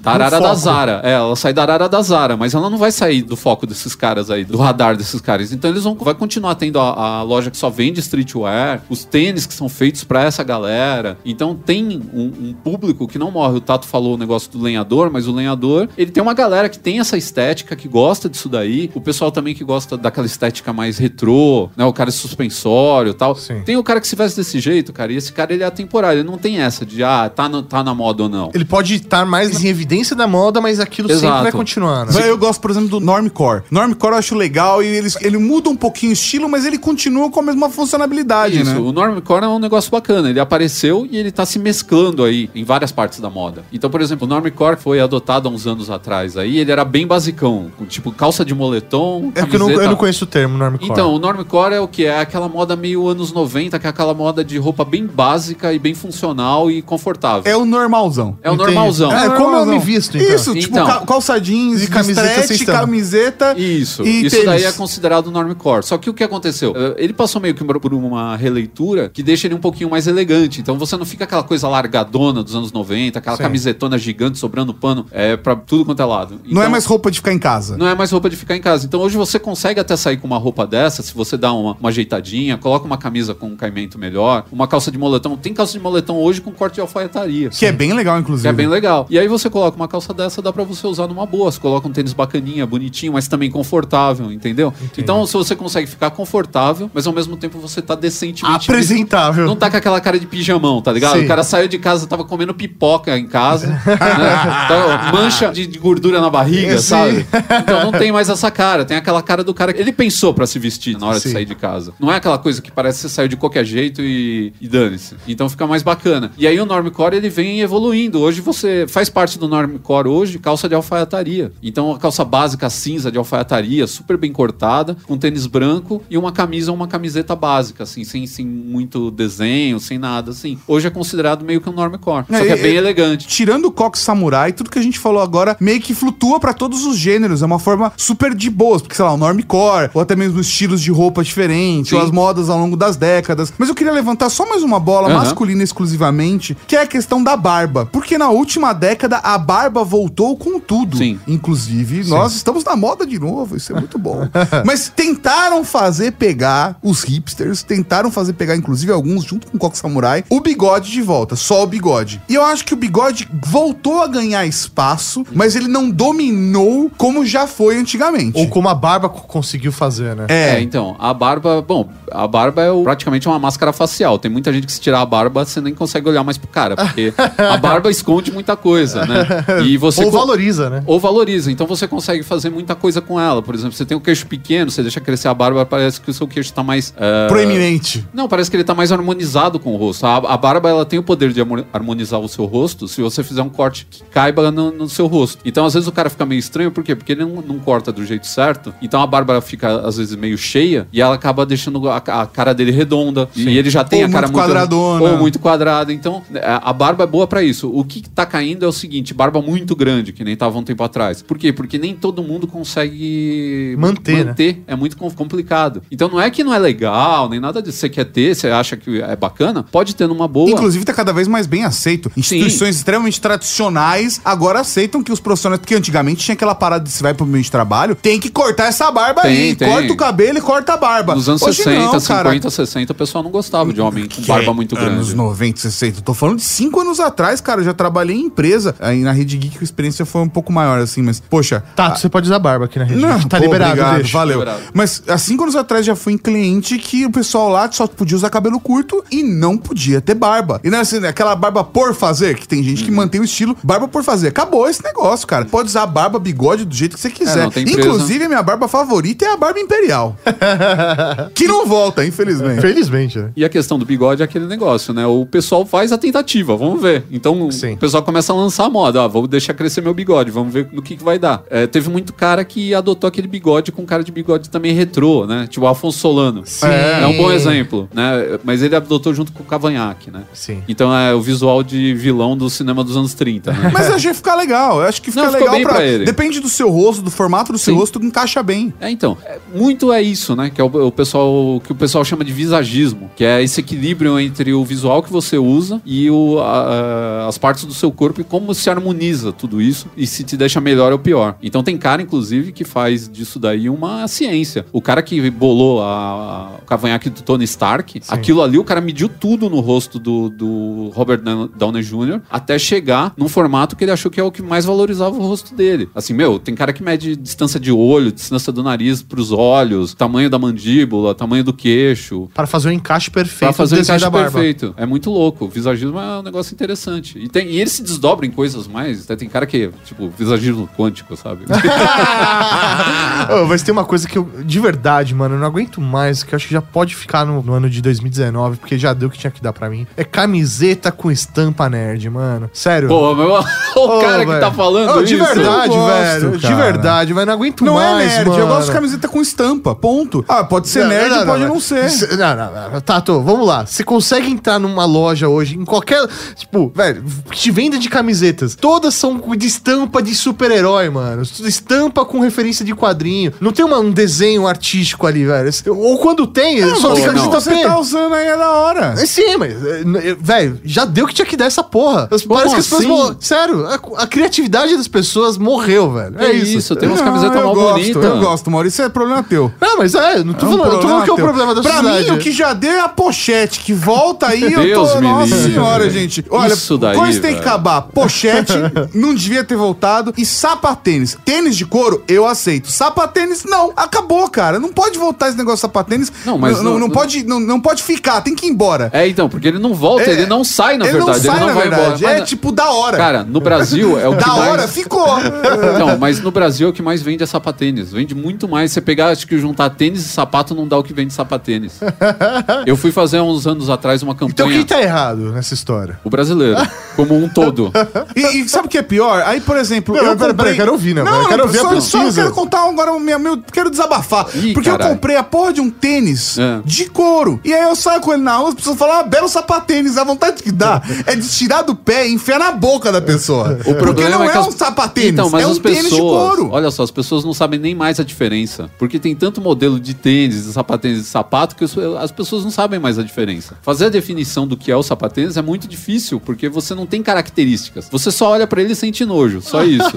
da arara da foco. Zara. É, ela sai da arara da Zara, mas ela não vai sair do foco desses caras aí, do radar desses caras. Então eles vão vai continuar tendo a, a loja que só vende streetwear, os tênis que são feitos pra essa galera. Então tem um, um público que não morre. O Tato falou o negócio do lenhador, mas o lenhador, ele tem uma galera que tem essa estética, que gosta disso daí. O pessoal também que gosta daquela estética mais retrô, né? O cara suspensório e tal. Sim. Tem o cara que se veste desse jeito, cara, e esse cara ele é atemporal. Ele não tem essa de, ah, tá, no- tá na moda ou não. Ele pode estar mais em evidência da moda, mas aquilo sempre Exato. vai continuar, né? Eu gosto, por exemplo, do Normcore. Normcore eu acho legal e ele, ele muda um pouquinho o estilo, mas ele continua com a mesma funcionalidade, Isso, né? o Normcore é um negócio bacana. Ele apareceu e ele tá se mesclando aí em várias partes da moda. Então, por exemplo, o Normcore foi adotado há uns anos atrás aí, ele era bem basicão, com tipo calça de moletom, É porque eu não, camiseta- eu não conheço o termo normcore. Então, o Normcore é o que? É aquela moda meio anos 90, que é aquela moda de roupa bem básica e bem funcional e confortável. É o normalzão. É o Entendi. normalzão. É, como eu normalzão. me visto, então. Isso, tipo, Então. ca- calça jeans, E camiseta stretch, camiseta Isso, e isso tênis. daí é considerado normcore. Só que o que aconteceu? Eh, Ele passou meio que por uma releitura que deixa ele um pouquinho mais elegante. Então você não fica aquela coisa largadona dos anos 90, aquela Sim. camisetona gigante sobrando pano é, pra tudo quanto é lado. Não é Então, mais roupa de ficar em casa. Não é mais roupa de ficar em casa. Então hoje você consegue até sair com uma roupa dessa, se você dá uma, uma ajeitadinha, coloca uma camisa com um caimento melhor, uma calça de moletom. Tem calça de moletom hoje com corte de alfaiataria. Que é bem legal, inclusive. Que é bem legal. E aí você coloca uma calça dessa, dá pra você usar numa boa. Você coloca um tênis bacaninha, bonitinho, mas também confortável, entendeu? Então, se você consegue ficar confortável, mas ao mesmo tempo você tá decentemente. Apresentável. Não tá com aquela cara de pijamão, tá ligado? Sim. O cara saiu de casa, tava comendo pipoca em casa, né? [LAUGHS] Então, mancha de, gordura na barriga, Sim. sabe? Então não tem mais essa cara, tem aquela cara do cara que ele pensou pra se vestir na hora Sim. de sair de casa. Não é aquela coisa que parece que você saiu de qualquer jeito e, e dane-se. Então fica mais bacana. E aí o Normcore ele vem evoluindo. Hoje você faz parte do Normcore hoje, calça de alfaiataria. Então a calça básica cinza de alfaiataria, super bem cortada, com tênis branco e uma camisa, uma camiseta básica, assim, sem, sem muito desenho, sem nada, assim. Hoje é considerado meio que um Normcore. Só que é É, bem é- elegante. Tirando o coque samurai, tudo que a gente falou agora meio que flutua pra todos os gêneros. É uma forma super de boas, porque sei lá, o normcore, ou até mesmo estilos de roupa diferentes, Sim. ou as modas ao longo das décadas. Mas eu queria levantar só mais uma bola Aham. masculina exclusivamente, que é a questão da barba. Porque na última década década, a barba voltou com tudo. Sim. Inclusive, nós estamos na moda de novo, isso é muito bom. [LAUGHS] Mas tentaram fazer pegar os hipsters, tentaram fazer pegar, inclusive, alguns, junto com o Coque Samurai, o bigode de volta, só o bigode. E eu acho que o bigode voltou a ganhar espaço, mas ele não dominou como já foi antigamente. Ou como a barba co- conseguiu fazer, né? É, É, então, a barba, bom, a barba é o- praticamente uma máscara facial. Tem muita gente que se tirar a barba, você nem consegue olhar mais pro cara, porque [LAUGHS] a barba esconde muita coisa, né? E [LAUGHS] você Ou valoriza, né? Ou valoriza, então você consegue fazer muita coisa com ela. Por exemplo, você tem um queixo pequeno, você deixa crescer a barba, parece que o seu queixo tá mais. eh, proeminente. Não, parece que ele tá mais harmonizado com o rosto. A, a barba, ela tem o poder de harmo- harmonizar o seu rosto se você fizer um corte que caiba no, no seu rosto. Então, às vezes, o cara fica meio estranho, por quê? Porque ele não, não corta do jeito certo. Então, a barba fica, às vezes, meio cheia e ela acaba deixando a, a cara dele redonda. E ele já tem Ou a cara muito quadradona. Ou muito quadrada. Então, a, a barba é boa pra isso. O que tá caindo é o seguinte: barba muito grande, que nem tava um tempo atrás. Por quê? Porque nem todo mundo consegue Manter, né? manter. É muito com- complicado. Então, não é que não é legal, nem nada disso. Você quer ter, você acha que é bacana, pode ter numa boa. Inclusive, tá cada vez mais bem aceito. Instituições extremamente tradicionais agora aceitam que os profissionais. Porque antigamente tinha aquela parada de se vai pro meio de trabalho, tem que cortar essa barba Tem, aí. tem. Corta o cabelo e corta a barba. Nos anos Hoje 60, não, cara. 50, 60, o pessoal não gostava de homem com barba muito grande. Anos 90, 60. Tô falando de 5 anos atrás, cara. Eu já trabalhei em empresa. Aí na Rede Geek a experiência foi um pouco maior, assim, mas, poxa. Tá, você pode usar barba aqui na rede. Não, tá pô, liberado, obrigado, deixa. valeu. Liberado. Mas há cinco anos atrás já fui em cliente que o pessoal lá só podia usar cabelo curto e não podia ter barba. E não é assim, aquela barba por fazer, que tem gente Uhum. que mantém o estilo barba por fazer. Acabou esse negócio, cara. Pode usar barba, bigode do jeito que você quiser. É, não, Inclusive, a minha barba favorita é a barba imperial. [LAUGHS] que não volta, infelizmente. Felizmente, né? E a questão do bigode é aquele negócio, né? O pessoal faz a tentativa, vamos ver. Então Sim. o pessoal começa a lançar moda. Ah, vou deixar crescer meu bigode, vamos ver no que, que vai dar. É, teve muito cara que adotou aquele bigode com cara de bigode também retrô, né? Tipo o Afonso Solano. Sim. É um bom exemplo, né? Mas ele adotou junto com o Cavanhaque, né? Sim. Então é o visual de vilão do cinema dos anos 30, né? Mas eu achei ficar legal. Eu acho que fica Não, legal bem pra ele. Depende do seu rosto, do formato do seu Sim. rosto, encaixa bem. É, então, é, muito é isso, né? Que é o, o pessoal que o pessoal chama de visagismo, que é esse equilíbrio entre o visual que você usa e o, a- a- as partes do seu corpo e como se harmoniza tudo isso e se te deixa melhor ou pior. Então tem cara, inclusive, que faz disso daí uma ciência. O cara que bolou a, a- o cavanhaque do Tony Stark, aquilo ali o cara mediu tudo no rosto do, do Robert Downey Jr. até chegar num formato que ele achou que é o que mais valorizava o rosto dele. Assim, meu, tem cara que mede distância de olho, distância do nariz pros olhos, tamanho da mandíbula, tamanho do queixo. Para fazer o encaixe perfeito Pra fazer desenho encaixe perfeito. É muito louco. O visagismo é um negócio interessante. E, tem, e ele se desdobra em coisas mais. até Tem cara que, tipo, visagismo quântico, sabe? [LAUGHS] Ô, mas tem uma coisa que eu, de verdade, mano, eu não aguento mais, que eu acho que já pode ficar no, no ano de 2019, porque já deu o que tinha que dar pra mim. É camiseta com estampa nerd, mano. Sério. Pô, meu, o Ô, [LAUGHS] cara que velho. tá falando Ô, de isso. verdade, Eu gosto, velho. De verdade, mas não aguento Não mais, é nerd, mano. eu gosto de camiseta com estampa, ponto. Ah, pode ser nerd, pode não, ser. Não, não, não. Tato, vamos lá. Você consegue entrar numa loja hoje, em qualquer. Tipo, velho, que te venda de camisetas. Todas são de estampa de super-herói, mano. Estampa com referência de quadrinho. Não tem uma- um desenho artístico ali, velho. Ou quando tem, só pô, fica não. Você tá usando aí é da hora. É, Sim, mas, é, velho, já deu que tinha que dar essa porra. As- Parece que as pessoas. assim? mor- Sério, a, a criatividade das pessoas morreu, velho. É, É isso. isso, tem umas Não, camisetas eu mal bonitas. Eu gosto, Maurício, é problema teu. Não, mas é, não tô É um falando, eu tô falando que é o problema da pra sociedade. mim, o que já deu é a pochete, que volta aí, eu Deus tô... me Nossa livre. senhora, gente. Olha, Isso daí, coisa tem que velho. acabar. Pochete, [LAUGHS] não devia ter voltado. E sapatênis. Tênis de couro, eu aceito. Sapatênis, não. Acabou, cara. Não pode voltar esse negócio de sapatênis. Não, mas Não, não, não- não pode, não, não pode ficar, tem que ir embora. É, então, porque ele não volta, É, ele não sai, na ele verdade. não sai, ele não na vai verdade. embora. É Mas, tipo da hora. Cara, no Brasil é o que da mais... hora, ficou. [LAUGHS] Não, mas no Brasil é o que mais vende é sapatênis. Vende muito mais. Você pegar, acho que juntar tênis e sapato não dá o que vende sapatênis. [LAUGHS] Eu fui fazer há uns anos atrás uma Então campanha. quem tá errado nessa história? O brasileiro, como um todo. E, e sabe o que é pior? Aí, por exemplo, Não, eu pera, pera, comprei... quero ouvir, né, Não? Eu quero ouvir a só, só pesquisa. quero contar agora o meu, meu... Quero desabafar. Ih, porque eu caralho. comprei a porra de um tênis É. de couro. E aí eu saio com ele na rua, as pessoas falam, ah, belo sapatênis. A vontade que dá é de tirar do pé e enfiar na boca da pessoa. [LAUGHS] O porque não é, que as- um sapatênis, Então, mas é um as tênis de pessoas, couro. olha só, as pessoas não sabem nem mais a diferença. Porque tem tanto modelo de tênis, de sapatênis e de sapato que as pessoas não sabem mais a diferença. Fazer a definição do que é o sapatênis é muito difícil, porque você não tem características. Você só olha pra ele e sente nojo, só isso. [LAUGHS]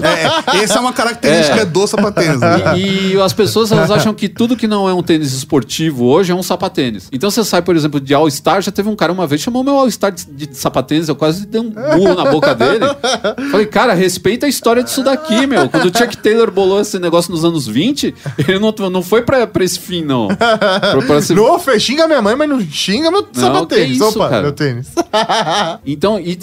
É, essa é uma característica É. do sapatênis. né? E, e as pessoas elas [LAUGHS] acham que tudo que não é um tênis esportivo hoje é um sapatênis. Então você sai, por exemplo, de All-Star, já teve um cara uma vez chamou meu All-Star de, de sapatênis, eu quase dei um burro na boca dele. Falei, cara, respeita a história disso daqui, meu. Quando o Chuck Taylor bolou esse negócio nos anos 20, ele não, não foi pra, pra esse fim, não. Pra, pra ser- Não, Fê, xinga minha mãe, mas não xinga meu sapatênis. que isso, Opa, cara. meu tênis. Então, e,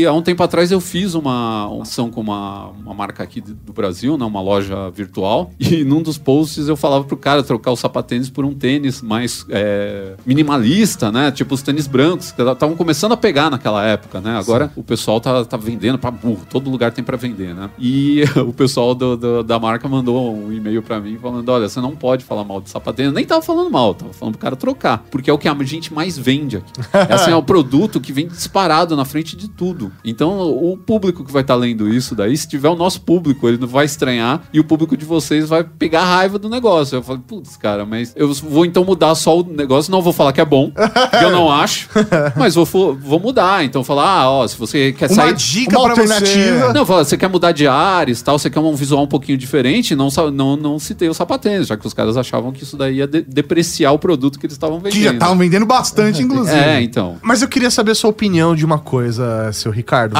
e há um tempo atrás eu fiz uma uma ação com uma, uma marca aqui do Brasil, né, uma loja virtual, [LAUGHS] e num dos posts eu falava pro cara trocar o sapatênis por um tênis mais é, minimalista, né? Tipo os tênis brancos, que estavam começando a pegar naquela época, né? Agora o pessoal tá, tá vendendo pra burro, todo lugar tem pra vender, né? E [LAUGHS] o pessoal do- do- da marca mandou um e-mail pra mim falando: olha, você não pode falar mal de sapatênis. Nem tava falando mal, tava falando pro cara trocar, porque é o que a gente mais vende aqui. [LAUGHS] Esse é o produto que vem disparado na frente de tudo. Então, o público que vai estar lendo isso daí, se tiver o nosso público, ele não vai estranhar e o público de vocês vai pegar raiva do negócio. Eu falei, putz, cara, mas eu vou então mudar só o negócio, não vou falar que é bom, que eu não [LAUGHS] acho, mas vou, vou mudar. Então, falar, ah, ó, se você quer Uma sair. dica uma pra alternativa. você. Não, fala, você quer mudar de ares tal, você quer um visual um pouquinho diferente, não, não, não citei o sapatênis, já que os caras achavam que isso daí ia de- depreciar o produto que eles estavam vendendo. Que já estavam vendendo bastante, [LAUGHS] inclusive. É, então. Mas eu queria saber a sua opinião de uma coisa, seu Ricardo. Você...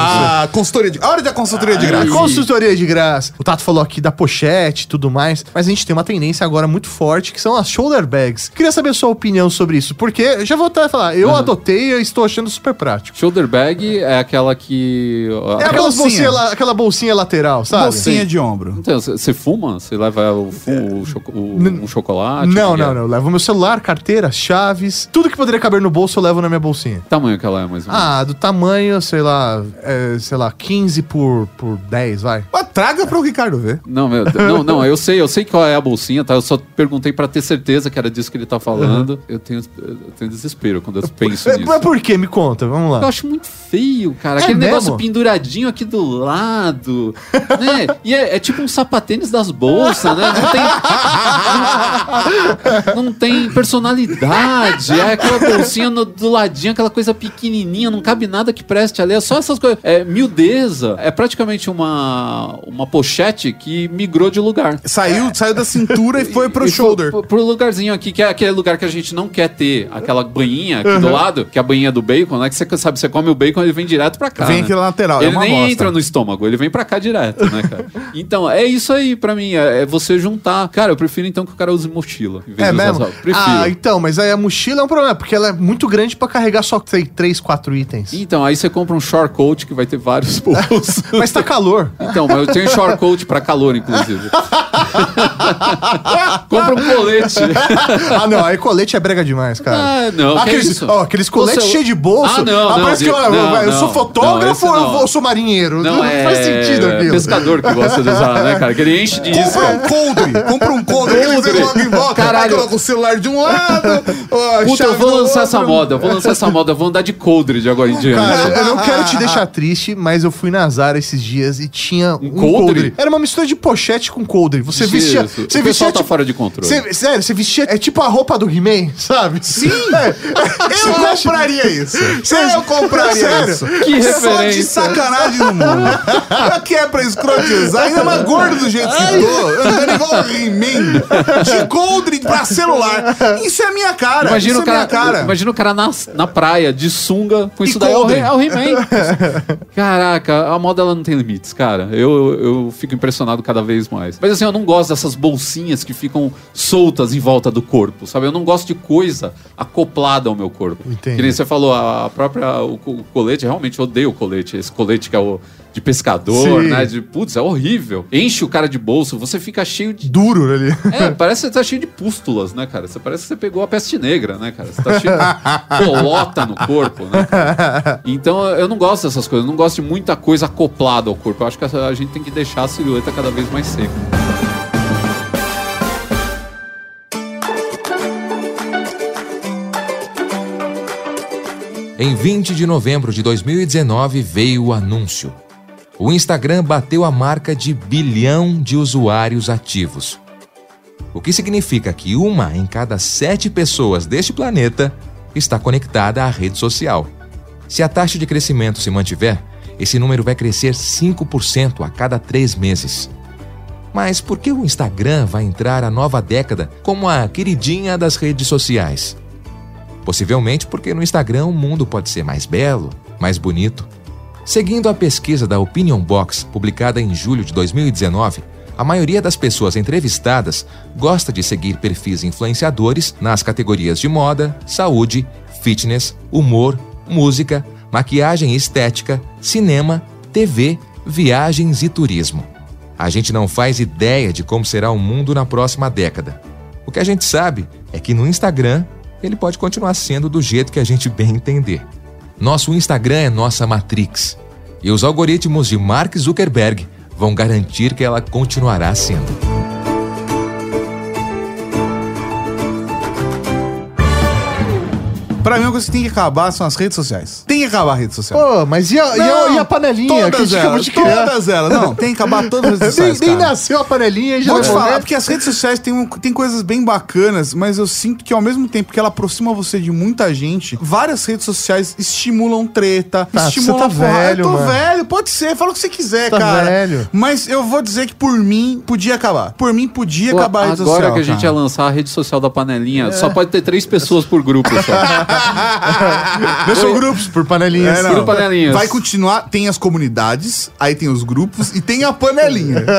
Consultoria de... A hora da consultoria de A graça. consultoria de graça. O Tato falou aqui da pochete e tudo mais, mas a gente tem uma tendência agora muito forte que são as shoulder bags. Queria saber a sua opinião sobre isso, porque eu já vou até falar, eu adotei e estou achando super prático. Shoulder bag é aquela que. É aquelas bolsinha. bolsinha, la- aquela bolsinha lateral, sabe? Bolsinha de ombro. Então, você fuma? Você leva o, fu- o choco- o- um chocolate? Não, não, é? não. Eu levo meu celular, carteira, chaves, tudo que poderia caber no bolso eu levo na minha bolsinha. Que tamanho que ela é, mais ou menos? Ah, do tamanho, sei lá, é, sei lá, 15 por, por 10, vai. Mas traga pro Ricardo ver. Não, meu, não, não, eu sei, eu sei qual é a bolsinha, tá? Eu só perguntei pra ter certeza que era disso que ele tá falando. Eu, tenho, eu tenho desespero quando eu penso É, nisso. Mas por que? Me conta, vamos Eu lá. acho muito feio, cara. É Aquele mesmo? negócio penduradinho aqui do lado, né? E é, é tipo um sapatênis das bolsas, né? Não tem, [LAUGHS] não, tem personalidade. É aquela bolsinha no- do ladinho, aquela coisa pequenininha, não cabe nada que preste ali. É só essas coisas. É miudeza. É praticamente uma, uma pochete que migrou de lugar. Saiu, saiu da cintura e foi [LAUGHS] pro E shoulder. Pro, pro lugarzinho aqui, que é aquele lugar que a gente não quer ter. Aquela banhinha aqui do lado, que é a banhinha do bacon, né? Que você sabe, você come o bacon, ele vem direto pra cá. Vem né? aqui na lateral, é Ele uma nem bosta. entra no estômago, ele vem pra cá direto, né, cara? [LAUGHS] Então, é isso aí pra mim. É, é você juntar. Cara, eu prefiro então que o cara use mochila. Em vez É de mesmo? Ah, então, mas aí a mochila é um problema, porque ela é muito grande pra carregar só, sei, 3, 4 itens. Então, aí você compra um short coat que vai ter vários bolsos. [LAUGHS] Mas tá calor. Então, mas eu tenho short coat pra calor, inclusive. [LAUGHS] [LAUGHS] compra um colete. [LAUGHS] ah, não, aí colete é brega demais, cara. Ah, não, que Aqueles, ó, aqueles coletes Você- cheios de bolso. Ah, não, não, parece que eu, não, eu sou fotógrafo ou eu sou marinheiro? Não, é faz sentido aquilo. pescador que gosta de usar, né, cara? Que ele enche de isca. Compra um coldre. Compra um coldre. Ele Coldre. coloca em volta. Caralho. Coloca o celular de um lado. Puta, eu vou lançar essa moda, eu vou lançar essa moda, eu vou andar de coldre de agora em diante. Cara, eu não quero te deixar triste, mas eu fui na Zara esses dias e tinha um, coldre? coldre. Era uma mistura de pochete com coldre. Você vestia. Isso. Você o pessoal vestia tá tipo- fora de controle. Você- sério, você vestia. É tipo a roupa do He-Man, [LAUGHS] sabe? Sim. É. Eu compraria isso. Eu compraria Sério? isso. Que Só de referência. sacanagem no mundo. Pra que é pra escrotizar? Ainda mais gordo do jeito que tô. Andando igual o He-Man. De coldre pra celular. Isso é a minha cara. Imagina isso o, cara, é minha cara. imagina o cara na, na praia, de sunga, com E isso daí. É o, coldre. He- é o He-Man. [LAUGHS] Caraca, a moda ela não tem limites, cara. Eu, eu, eu fico impressionado cada vez mais. Mas assim, eu não gosto dessas bolsinhas que ficam soltas em volta do corpo, sabe? Eu não gosto de coisa acoplada ao meu corpo. Entendi. Que nem você falou, a própria. O, o colete, realmente eu odeio o colete. Esse colete que é o de pescador, Sim. né? De, putz, é horrível. Enche o cara de bolso, você fica cheio de Duro ali. é, [LAUGHS] parece que você tá cheio de pústulas, né, cara? Você parece que você pegou a peste negra, né, cara? Você tá cheio de bolota no corpo, né? cara? Então eu não gosto dessas coisas, eu não gosto de muita coisa acoplada ao corpo. Eu acho que a a gente tem que deixar a silhueta cada vez mais seca. Em 20 de novembro de 2019 veio o anúncio. O Instagram bateu a marca de bilhão de usuários ativos. O que significa que uma em cada sete pessoas deste planeta está conectada à rede social. Se a taxa de crescimento se mantiver, esse número vai crescer 5% a cada três meses. Mas por que o Instagram vai entrar a nova década como a queridinha das redes sociais? Possivelmente porque no Instagram o mundo pode ser mais belo, mais bonito. Seguindo a pesquisa da Opinion Box, publicada em julho de 2019, a maioria das pessoas entrevistadas gosta de seguir perfis influenciadores nas categorias de moda, saúde, fitness, humor, música, maquiagem estética, cinema, TV, viagens e turismo. A gente não faz ideia de como será o mundo na próxima década. O que a gente sabe é que no Instagram ele pode continuar sendo do jeito que a gente bem entender. Nosso Instagram é nossa Matrix. E os algoritmos de Mark Zuckerberg vão garantir que ela continuará sendo. Pra mim, uma coisa que tem que acabar são as redes sociais. Tem que acabar a rede social. Pô, mas e a, e a- e a panelinha que Todas gente acabou elas, de todas elas. Não, tem que acabar todas as [LAUGHS] redes Nem, sociais, nem cara. nasceu a panelinha e já Vou te falar, porque as redes sociais têm, um- têm coisas bem bacanas, mas eu sinto que ao mesmo tempo que ela aproxima você de muita gente, várias redes sociais estimulam treta, Tá, estimulam você tá velho, Eu tô mano. velho, pode ser, fala o que você quiser, Tá cara. velho. Mas eu vou dizer que por mim podia acabar. Por mim podia Pô, acabar a rede Agora social. que a gente cara. ia lançar a rede social da panelinha, É. só pode ter três pessoas por grupo só. [LAUGHS] [LAUGHS] Deixa grupos. Por panelinhas. É, não. Por panelinhas. Vai continuar, tem as comunidades, aí tem os grupos e tem a panelinha. [LAUGHS]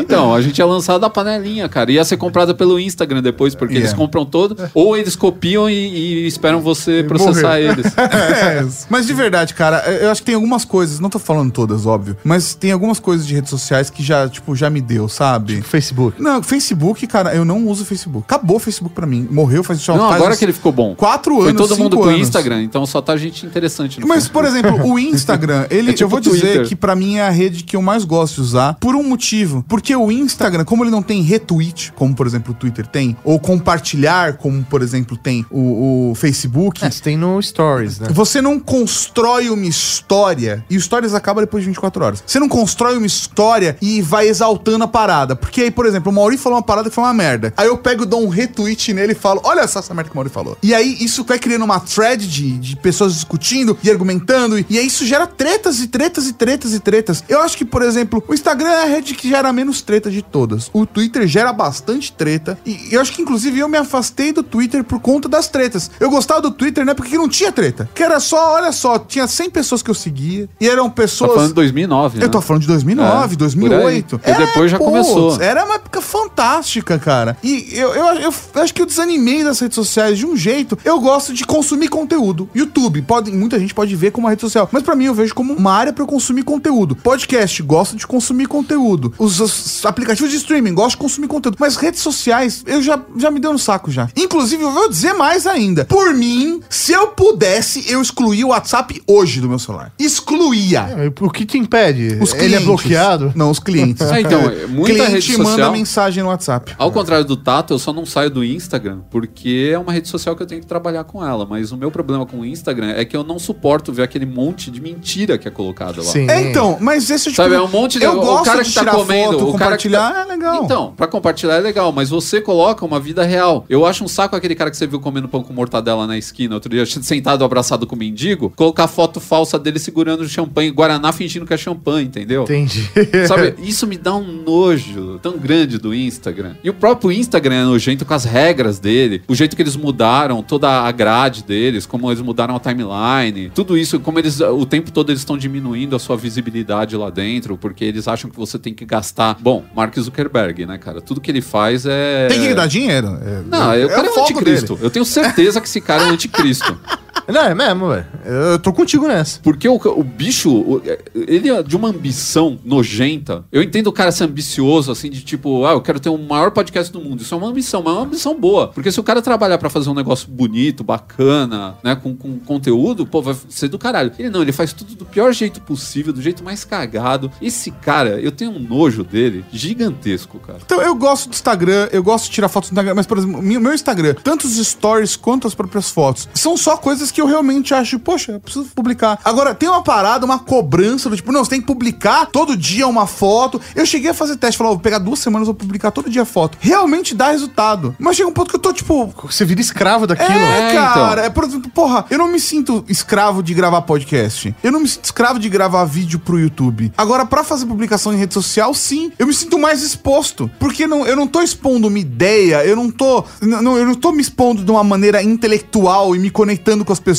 Então, a gente ia lançar da panelinha, cara. Ia ser comprada pelo Instagram depois, porque Yeah. eles compram todo. Ou eles copiam e, e esperam você processar eles. [LAUGHS] É, mas de verdade, cara, eu acho que tem algumas coisas, não tô falando todas, óbvio, mas tem algumas coisas de redes sociais que já, tipo, já me deu, sabe? Facebook. Não, Facebook, cara, eu não uso Facebook. Acabou o Facebook pra mim. Morreu faz Não, faz agora uns que ele ficou bom. Quatro Foi todo mundo pro anos. Instagram, então só tá gente interessante no Mas, por exemplo, o [LAUGHS] Instagram, ele, É tipo eu vou dizer Twitter. que pra mim é a rede que eu mais gosto de usar por um motivo. Porque o Instagram, como ele não tem retweet, como por exemplo o Twitter tem, ou compartilhar, como por exemplo tem o, o Facebook, É, tem no Stories, né? Você não constrói uma história e o Stories acaba depois de 24 horas. Você não constrói uma história e vai exaltando a parada. Porque aí, por exemplo, o Mauri falou uma parada que foi uma merda. Aí eu pego, dou um retweet nele e falo: Olha só essa merda que o Mauri falou. E aí isso vai criando uma thread de, de pessoas discutindo e argumentando. E, e aí isso gera tretas e tretas e tretas e tretas. Eu acho que, por exemplo, o Instagram é a rede que gera menos treta de todas. O Twitter gera bastante treta. E eu acho que, inclusive, eu me afastei do Twitter por conta das tretas. Eu gostava do Twitter, né? Porque não tinha treta. Que era só, olha só, tinha 100 pessoas que eu seguia. E eram Tá pessoas. falando de 2009, né? Eu tô falando de 2009, É, 2008. por aí. Porque depois já começou. Era uma época fantástica, cara. E eu, eu, eu acho que eu desanimei das redes sociais de um jeito. Eu gosto de consumir conteúdo. YouTube, pode, muita gente pode ver como uma rede social. Mas pra mim eu vejo como uma área pra eu consumir conteúdo. Podcast, gosto de consumir conteúdo. Os, os aplicativos de streaming, gosto de consumir conteúdo. Mas redes sociais, eu já, já me deu no saco já. Inclusive, eu vou dizer mais ainda. Por mim, se eu pudesse, eu excluía o WhatsApp hoje do meu celular. Excluía. O que te impede? Os Ele é clientes. bloqueado? Não, os clientes. [LAUGHS] É, então, muita Cliente rede manda social- mensagem no WhatsApp. Ao contrário do Tato, eu só não saio do Instagram, porque é uma rede social que eu tenho que trabalhar com ela. Mas o meu problema com o Instagram é que eu não suporto ver aquele monte de mentira que é colocada lá. Sim. É, então, mas esse tipo Sabe, é um monte de. Eu o gosto cara de que tá tirar comendo, foto, o cara que compartilhar tá- é legal. Então, pra compartilhar é legal, mas você coloca uma vida real. Eu acho um saco aquele cara que você viu comendo pão com mortadela na esquina outro dia, [LAUGHS] sentado abraçado com o mendigo, colocar foto falsa dele segurando champanhe, Guaraná fingindo que é champanhe, entendeu? Entendi. Sabe, [LAUGHS] isso me dá um nojo tão grande do Instagram. E o próprio Instagram é nojento com as regras dele, o jeito que eles mudaram toda a grade deles, como eles mudaram a timeline, tudo isso, como eles o tempo todo eles estão diminuindo a sua visibilidade lá dentro, porque eles acham que você tem que gastar. Bom, Mark Zuckerberg, né, cara? Tudo que ele faz é. Tem que dar dinheiro. É, Não, é, o cara é, um anticristo. dele. Eu tenho certeza que esse cara é um anticristo. [LAUGHS] Não, é mesmo, velho. Eu tô contigo nessa. Porque o, o bicho, o- ele é de uma ambição nojenta. Eu entendo o cara ser ambicioso, assim, de tipo, ah, eu quero ter o maior podcast do mundo. Isso é uma ambição, mas é uma ambição boa. Porque se o cara trabalhar pra fazer um negócio bonito, bacana, né, com, com conteúdo, pô, vai ser do caralho. Ele não, ele faz tudo do pior jeito possível, do jeito mais cagado. Esse cara, eu tenho um nojo dele gigantesco, cara. Então, eu gosto do Instagram, eu gosto de tirar fotos do Instagram, mas, por exemplo, meu meu Instagram, tanto os stories quanto as próprias fotos, são só coisas que que eu realmente acho, poxa, eu preciso publicar. Agora, tem uma parada, uma cobrança do tipo, não, você tem que publicar todo dia uma foto. Eu cheguei a fazer teste, falar, ó, vou pegar duas semanas, vou publicar todo dia foto. Realmente dá resultado. Mas chega um ponto que eu tô, tipo, Você vira escravo daquilo. é, É, cara. É, por exemplo, porra, eu não me sinto escravo de gravar podcast. Eu não me sinto escravo de gravar vídeo pro YouTube. Agora, pra fazer publicação em rede social, sim, eu me sinto mais exposto. Porque não, eu não tô expondo uma ideia, eu não tô. Não, eu não tô me expondo de uma maneira intelectual e me conectando com as pessoas.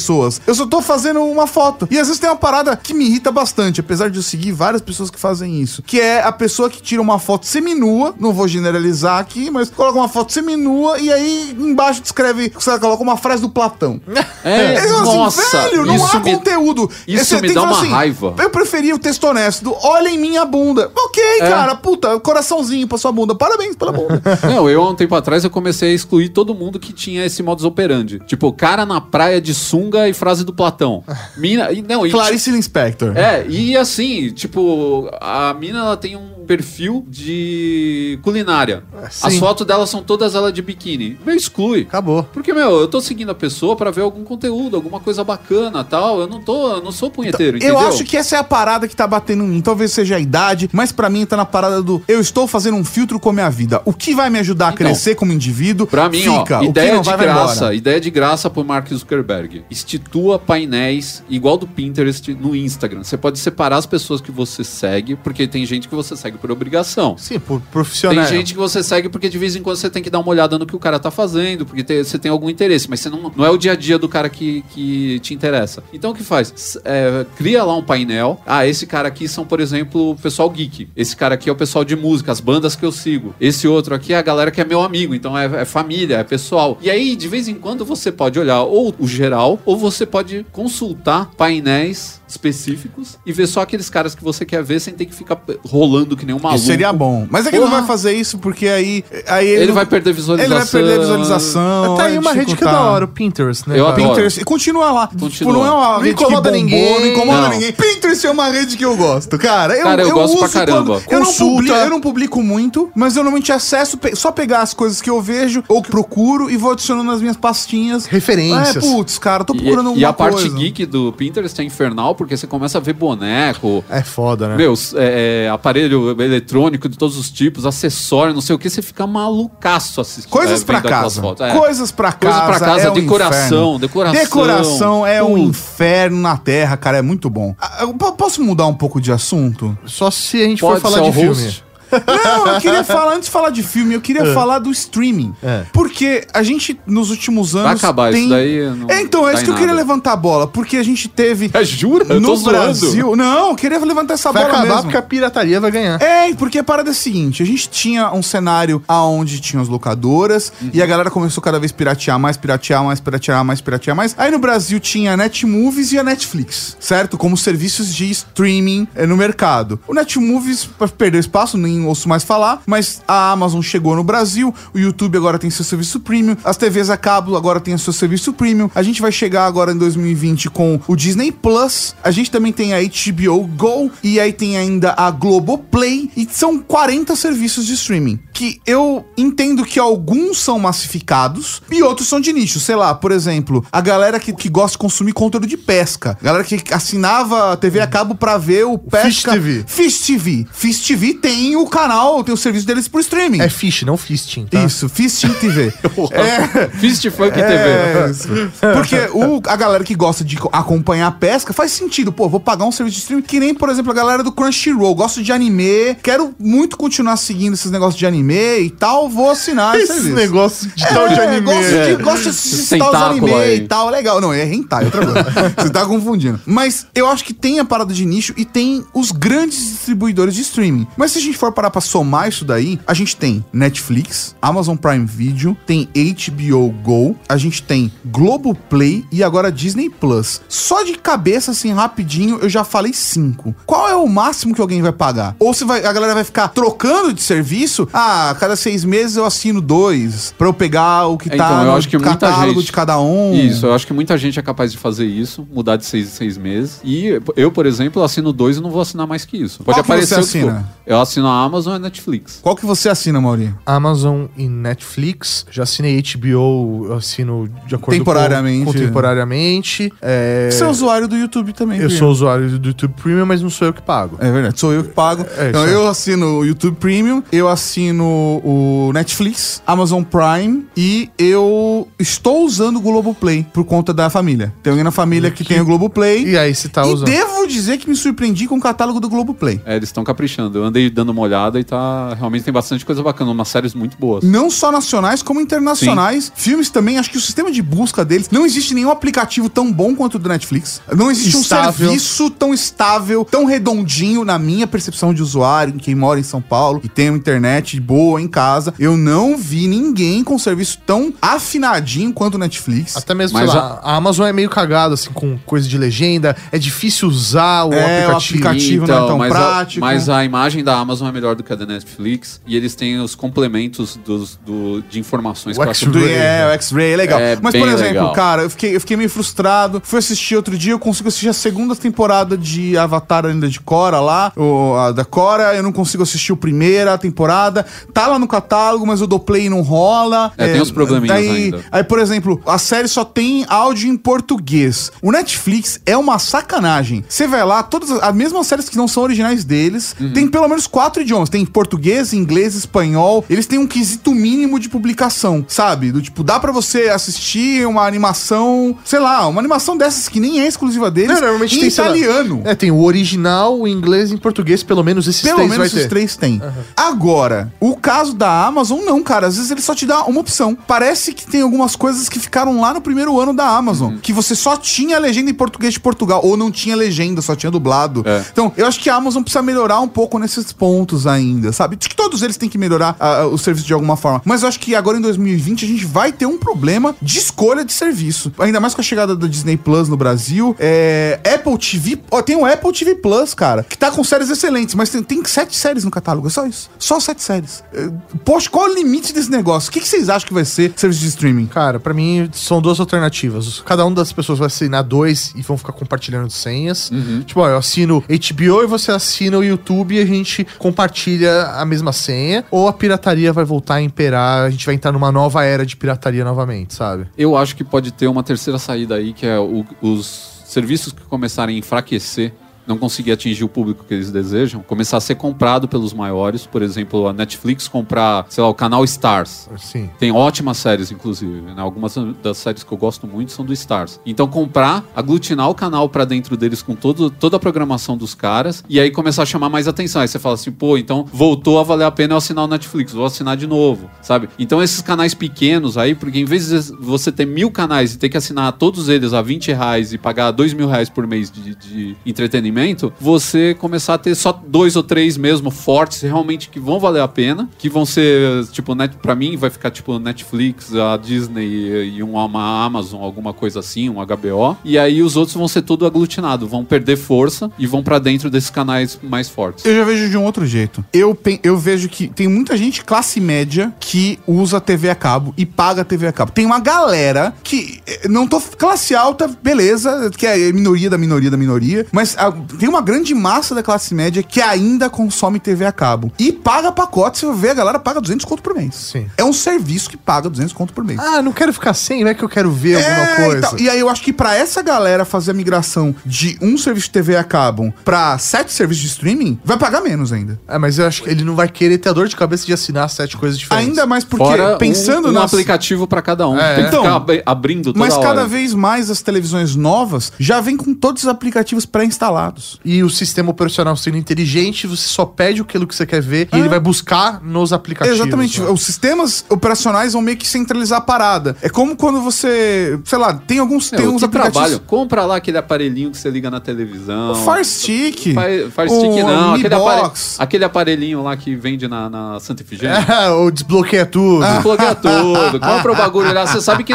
Eu só tô fazendo uma foto. E às vezes tem uma parada que me irrita bastante, apesar de eu seguir várias pessoas que fazem isso. Que é a pessoa que tira uma foto seminua, não vou generalizar aqui, mas coloca uma foto seminua e aí embaixo descreve, sei lá, coloca uma frase do Platão. [LAUGHS] É, Eu, assim, nossa, velho, não há me, conteúdo. isso Você me dá uma raiva. Eu preferia o texto honesto. Olha em minha bunda. Ok, É. cara, puta, coraçãozinho pra sua bunda. Parabéns pela bunda. [LAUGHS] Não, eu há um tempo atrás eu comecei a excluir todo mundo que tinha esse modus operandi. Tipo, cara na praia de sunga e frase do Platão. Mina, não, e, Clarice Lispector. É, e assim, tipo, a mina ela tem um perfil de culinária. As sim. fotos dela são todas ela de biquíni. Meu, exclui. Acabou. Porque, meu, eu tô seguindo a pessoa pra ver algum conteúdo, alguma coisa bacana tal. Eu não tô, eu não sou punheteiro, Eu entendeu? acho que essa é a parada que tá batendo em mim. Talvez seja a idade, mas pra mim tá na parada do eu estou fazendo um filtro com a minha vida. O que vai me ajudar a Então, crescer como indivíduo? Pra mim, fica. ó, ideia não de vai, vai graça, embora. ideia de graça pro Mark Zuckerberg. Institua painéis igual do Pinterest no Instagram. Você pode separar as pessoas que você segue, porque tem gente que você segue por obrigação. Sim, por profissional. Tem gente que você segue porque de vez em quando você tem que dar uma olhada no que o cara tá fazendo, porque te- você tem algum interesse, mas você não, não é o dia a dia do cara que, que te interessa. Então o que faz? É, cria lá um painel. Ah, esse cara aqui são, por exemplo, o pessoal geek. Esse cara aqui é o pessoal de música, as bandas que eu sigo. Esse outro aqui é a galera que é meu amigo, então é, é família, é pessoal. E aí, de vez em quando, você pode olhar ou o geral, ou você pode consultar painéis específicos e ver só aqueles caras que você quer ver sem ter que ficar rolando que nem um maluco. Isso seria bom. Mas é que ele não vai fazer isso porque aí. aí Ele não- vai perder visualização. Ele vai perder visualização. Tá aí uma rede que é da hora, o Pinterest, né? Eu adoro. Pinterest. E continua lá. Continua. Tipo, não é uma Não rede incomoda bombou, ninguém. Não incomoda Não. ninguém. Pinterest é uma rede que eu gosto, cara. Eu, Cara, eu gosto pra uso caramba. quando- Eu não, publico, eu não publico muito, mas eu normalmente acesso pe- só pegar as coisas que eu vejo ou que procuro e vou adicionando nas minhas pastinhas. Referências. É, putz, cara, tô E, procurando alguma e a parte coisa. geek do Pinterest é infernal porque você começa a ver boneco, É foda, né? meus é, é, aparelho eletrônico de todos os tipos, acessório, não sei o que, você fica malucaço assistindo. Coisas é, pra casa. É. Coisas pra Coisas casa. pra casa, é um decoração, inferno. decoração. Decoração é um inferno na terra, cara. É muito bom. Ah, eu po- posso mudar um pouco de assunto? Só se a gente Pode for falar de o filme. Não, eu queria falar, antes de falar de filme, eu queria falar do streaming. É. Porque a gente, nos últimos anos. Vai acabar isso daí. Não É, então, é dá isso que eu queria levantar a bola. Porque a gente teve. [LAUGHS] É, jura? Eu no tô zoando. Brasil. Não, eu queria levantar essa Vai bola acabar mesmo. porque a pirataria vai ganhar. É, porque a parada é a seguinte: a gente tinha um cenário aonde tinha as locadoras e a galera começou cada vez piratear mais, piratear mais, piratear mais, piratear mais. Aí no Brasil tinha a Netmovies e a Netflix, certo? Como serviços de streaming eh, no mercado. O Netmovies perdeu espaço, nem ouço mais falar, mas a Amazon chegou no Brasil, o YouTube agora tem seu serviço premium, as TVs a cabo agora tem seu serviço premium. A gente vai chegar agora em 2020 com o Disney Plus, a gente também tem a HBO Go e aí tem ainda a Globoplay e são 40 serviços de streaming que eu entendo que alguns são massificados e outros são de nicho. Sei lá, por exemplo, a galera que, que gosta de consumir conteúdo de pesca, a galera que assinava TV a cabo pra ver o Fish pesca. TV. Fish TV. Fish TV tem o canal, tem o serviço deles por streaming. É fish, não fisting, tá? Isso, Fish TV. [LAUGHS] é, Fist Funk é, TV. [LAUGHS] isso. Porque o, a galera que gosta de co- acompanhar a pesca faz sentido. Pô, vou pagar um serviço de streaming que nem, por exemplo, a galera do Crunchyroll. Gosto de anime, quero muito continuar seguindo esses negócios de anime e tal, vou assinar esse serviço. negócio de tal de É, anime. Gosto de, É. gosto de assistir tal anime aí. e tal, legal. Não, é hentai, outra coisa. [LAUGHS] Você tá confundindo. Mas eu acho que tem a parada de nicho e tem os grandes distribuidores de streaming. Mas se a gente for parar pra somar isso daí, a gente tem Netflix, Amazon Prime Video, tem HBO Go, a gente tem Globoplay e agora Disney Plus. Só de cabeça, assim, rapidinho, eu já falei cinco. Qual é o máximo que alguém vai pagar? Ou se vai, a galera vai ficar trocando de serviço? Ah, a cada seis meses eu assino dois pra eu pegar o que É, tá então, eu no acho que muita catálogo gente- de cada um. Isso, eu acho que muita gente é capaz de fazer isso, mudar de seis em seis meses. E eu, por exemplo, assino dois e não vou assinar mais que isso. Pode Qual aparecer você que for. assina? Eu assino a Amazon e Netflix. Qual que você assina, Mauri? Amazon e Netflix. Já assinei HBO, eu assino de acordo Temporariamente. com... Contemporaneamente. É, Você é usuário do YouTube também. eu sou usuário do YouTube Premium, mas não sou eu que pago. É verdade, sou eu que pago. É, então, isso eu assino o YouTube Premium, eu assino o Netflix, Amazon Prime e eu estou usando o Globoplay por conta da família. Tem alguém na família que, tem o Globoplay. E aí, você tá e usando... devo dizer que me surpreendi com o catálogo do Globoplay. É, eles estão caprichando. Eu andei dando uma olhada e tá. Realmente tem bastante coisa bacana, umas séries muito boas. Não só nacionais, como internacionais. Filmes também, acho que o sistema de busca deles. Não existe nenhum aplicativo tão bom quanto o do Netflix. Não existe Estável. um serviço tão estável, tão redondinho na minha percepção de usuário, em quem mora em São Paulo e tem uma internet boa em casa. Eu não vi ninguém com serviço tão afinadinho quanto o Netflix. Até mesmo, Mas sei lá, a Amazon é meio cagado, assim, com coisa de legenda. É difícil usar o É, o aplicativo. aplicativo. não é tão mas prático. A, mas a imagem da Amazon é melhor do que a da Netflix. E eles têm os complementos dos, do, de informações O X-Ray, é, o X-Ray é legal. É Mas, por exemplo, legal. cara, eu fiquei, eu fiquei meio frustrado. Fui assistir outro dia, eu consigo assistir a segunda temporada de Avatar ainda de Cora lá, o, a da Cora. Eu não consigo assistir a primeira temporada. Tá lá no catálogo, mas o do Play não rola. É, tem uns probleminhas ainda. Aí, por exemplo, a série só tem áudio em português. O Netflix é uma sacanagem. Você vai lá, todas as, as mesmas séries que não são originais deles, Uhum. tem pelo menos quatro idiomas. Tem português, inglês, espanhol. Eles têm um quesito mínimo de publicação, sabe? Do tipo, dá pra você assistir uma animação, sei lá, uma animação dessas que nem é exclusiva deles, Não, normalmente em tem, sei lá, italiano. É, tem o original, o inglês e em português, pelo menos esses Pelo três menos vai esses ter. três tem. Agora, o caso da Amazon, não, cara. Às vezes ele só te dá uma opção. Parece que tem algumas coisas que ficaram lá no primeiro ano da Amazon. Que você só tinha legenda em português de Portugal. Ou não tinha legenda, só tinha dublado. É. Então, eu acho que a Amazon precisa melhorar um pouco nesses pontos ainda, sabe? Acho que todos eles têm que melhorar ah, o serviço de alguma forma. Mas eu acho que agora em 2020 a gente vai ter um problema de escolha de serviço. Ainda mais com a chegada da Disney Plus no Brasil. É, Apple TV. Ó, tem o Apple TV Plus, cara, que tá com séries excelentes, mas tem, tem sete séries no catálogo. É só isso. Só sete séries. É, Poxa, qual é o limite desse negócio? O que, que vocês acham que vai ser serviço de streaming? Cara, pra mim são duas alternativas. Cada uma das pessoas vai assinar dois e vão ficar compartilhando senhas. Uhum. Tipo, ó, eu assino HBO e você assina o YouTube e a gente compartilha a mesma senha. Ou a pirataria vai voltar a imperar, a gente vai entrar numa nova era de pirataria novamente, sabe? Eu acho que pode ter uma terceira saída aí, que é o- os serviços que começarem a enfraquecer, não conseguir atingir o público que eles desejam, começar a ser comprado pelos maiores. Por exemplo, a Netflix comprar, sei lá, o canal Stars. Assim. Tem ótimas séries, inclusive. Né? Algumas das séries que eu gosto muito são do Stars. Então, comprar, aglutinar o canal pra dentro deles com todo, toda a programação dos caras e aí começar a chamar mais atenção. Aí você fala assim, pô, então voltou a valer a pena eu assinar o Netflix, vou assinar de novo, sabe? Então, esses canais pequenos aí, porque em vez de você ter mil canais e ter que assinar todos eles a 20 reais e pagar dois mil reais por mês de, de entretenimento, você começar a ter só dois ou três mesmo fortes, realmente que vão valer a pena, que vão ser, tipo, net, pra mim vai ficar tipo Netflix, a Disney e uma, Amazon, alguma coisa assim, um HBO. E aí os outros vão ser tudo aglutinado, vão perder força e vão pra dentro desses canais mais fortes. Eu já vejo de um outro jeito. Eu, eu vejo que tem muita gente classe média que usa TV a cabo e paga TV a cabo. Tem uma galera que eh, não tô classe alta, beleza, que é minoria da minoria da minoria, mas ah, tem uma grande massa da classe média que ainda consome TV a cabo e paga pacote. Você vê a galera paga 200 conto por mês. Sim. É um serviço que paga 200 conto por mês. Ah, não quero ficar sem, vai que eu quero ver alguma É, coisa. então, e aí eu acho que pra essa galera fazer a migração de um serviço de TV a cabo pra sete serviços de streaming, vai pagar menos ainda. É, mas eu acho que ele não vai querer ter a dor de cabeça de assinar sete coisas diferentes. Ainda mais porque, Fora pensando um, um nas... aplicativo pra cada um. É. Tem que Então, ficar abri- abrindo toda Mas cada hora. vez mais as televisões novas já vêm com todos os aplicativos pré-instalados. E o sistema operacional sendo inteligente, você só pede aquilo que você quer ver e ele vai buscar nos aplicativos. Exatamente. né? Os sistemas operacionais vão meio que centralizar a parada. É como quando você, sei lá, tem alguns É, tem o uns aplicativos. trabalho. Compra lá aquele aparelhinho que você liga na televisão. O Fire Stick. Fire, Fire o Stick não, aquele, apare- aquele aparelhinho lá que vende na, na Santa Efigênia. [LAUGHS] É, ou desbloqueia tudo. [LAUGHS] Desbloqueia tudo, [LAUGHS] compra o bagulho lá. Você sabe que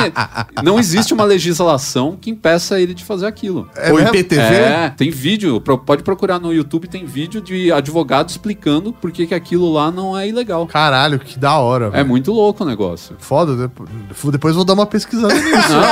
não existe uma legislação que impeça ele de fazer aquilo. É Ou mesmo? IPTV. É, tem vídeo vídeo, pode procurar no YouTube, tem vídeo de advogado explicando por que, que aquilo lá não é ilegal. Caralho, que da hora. É velho. muito louco o negócio. Foda, depois, depois vou dar uma pesquisada nisso. [LAUGHS] Não,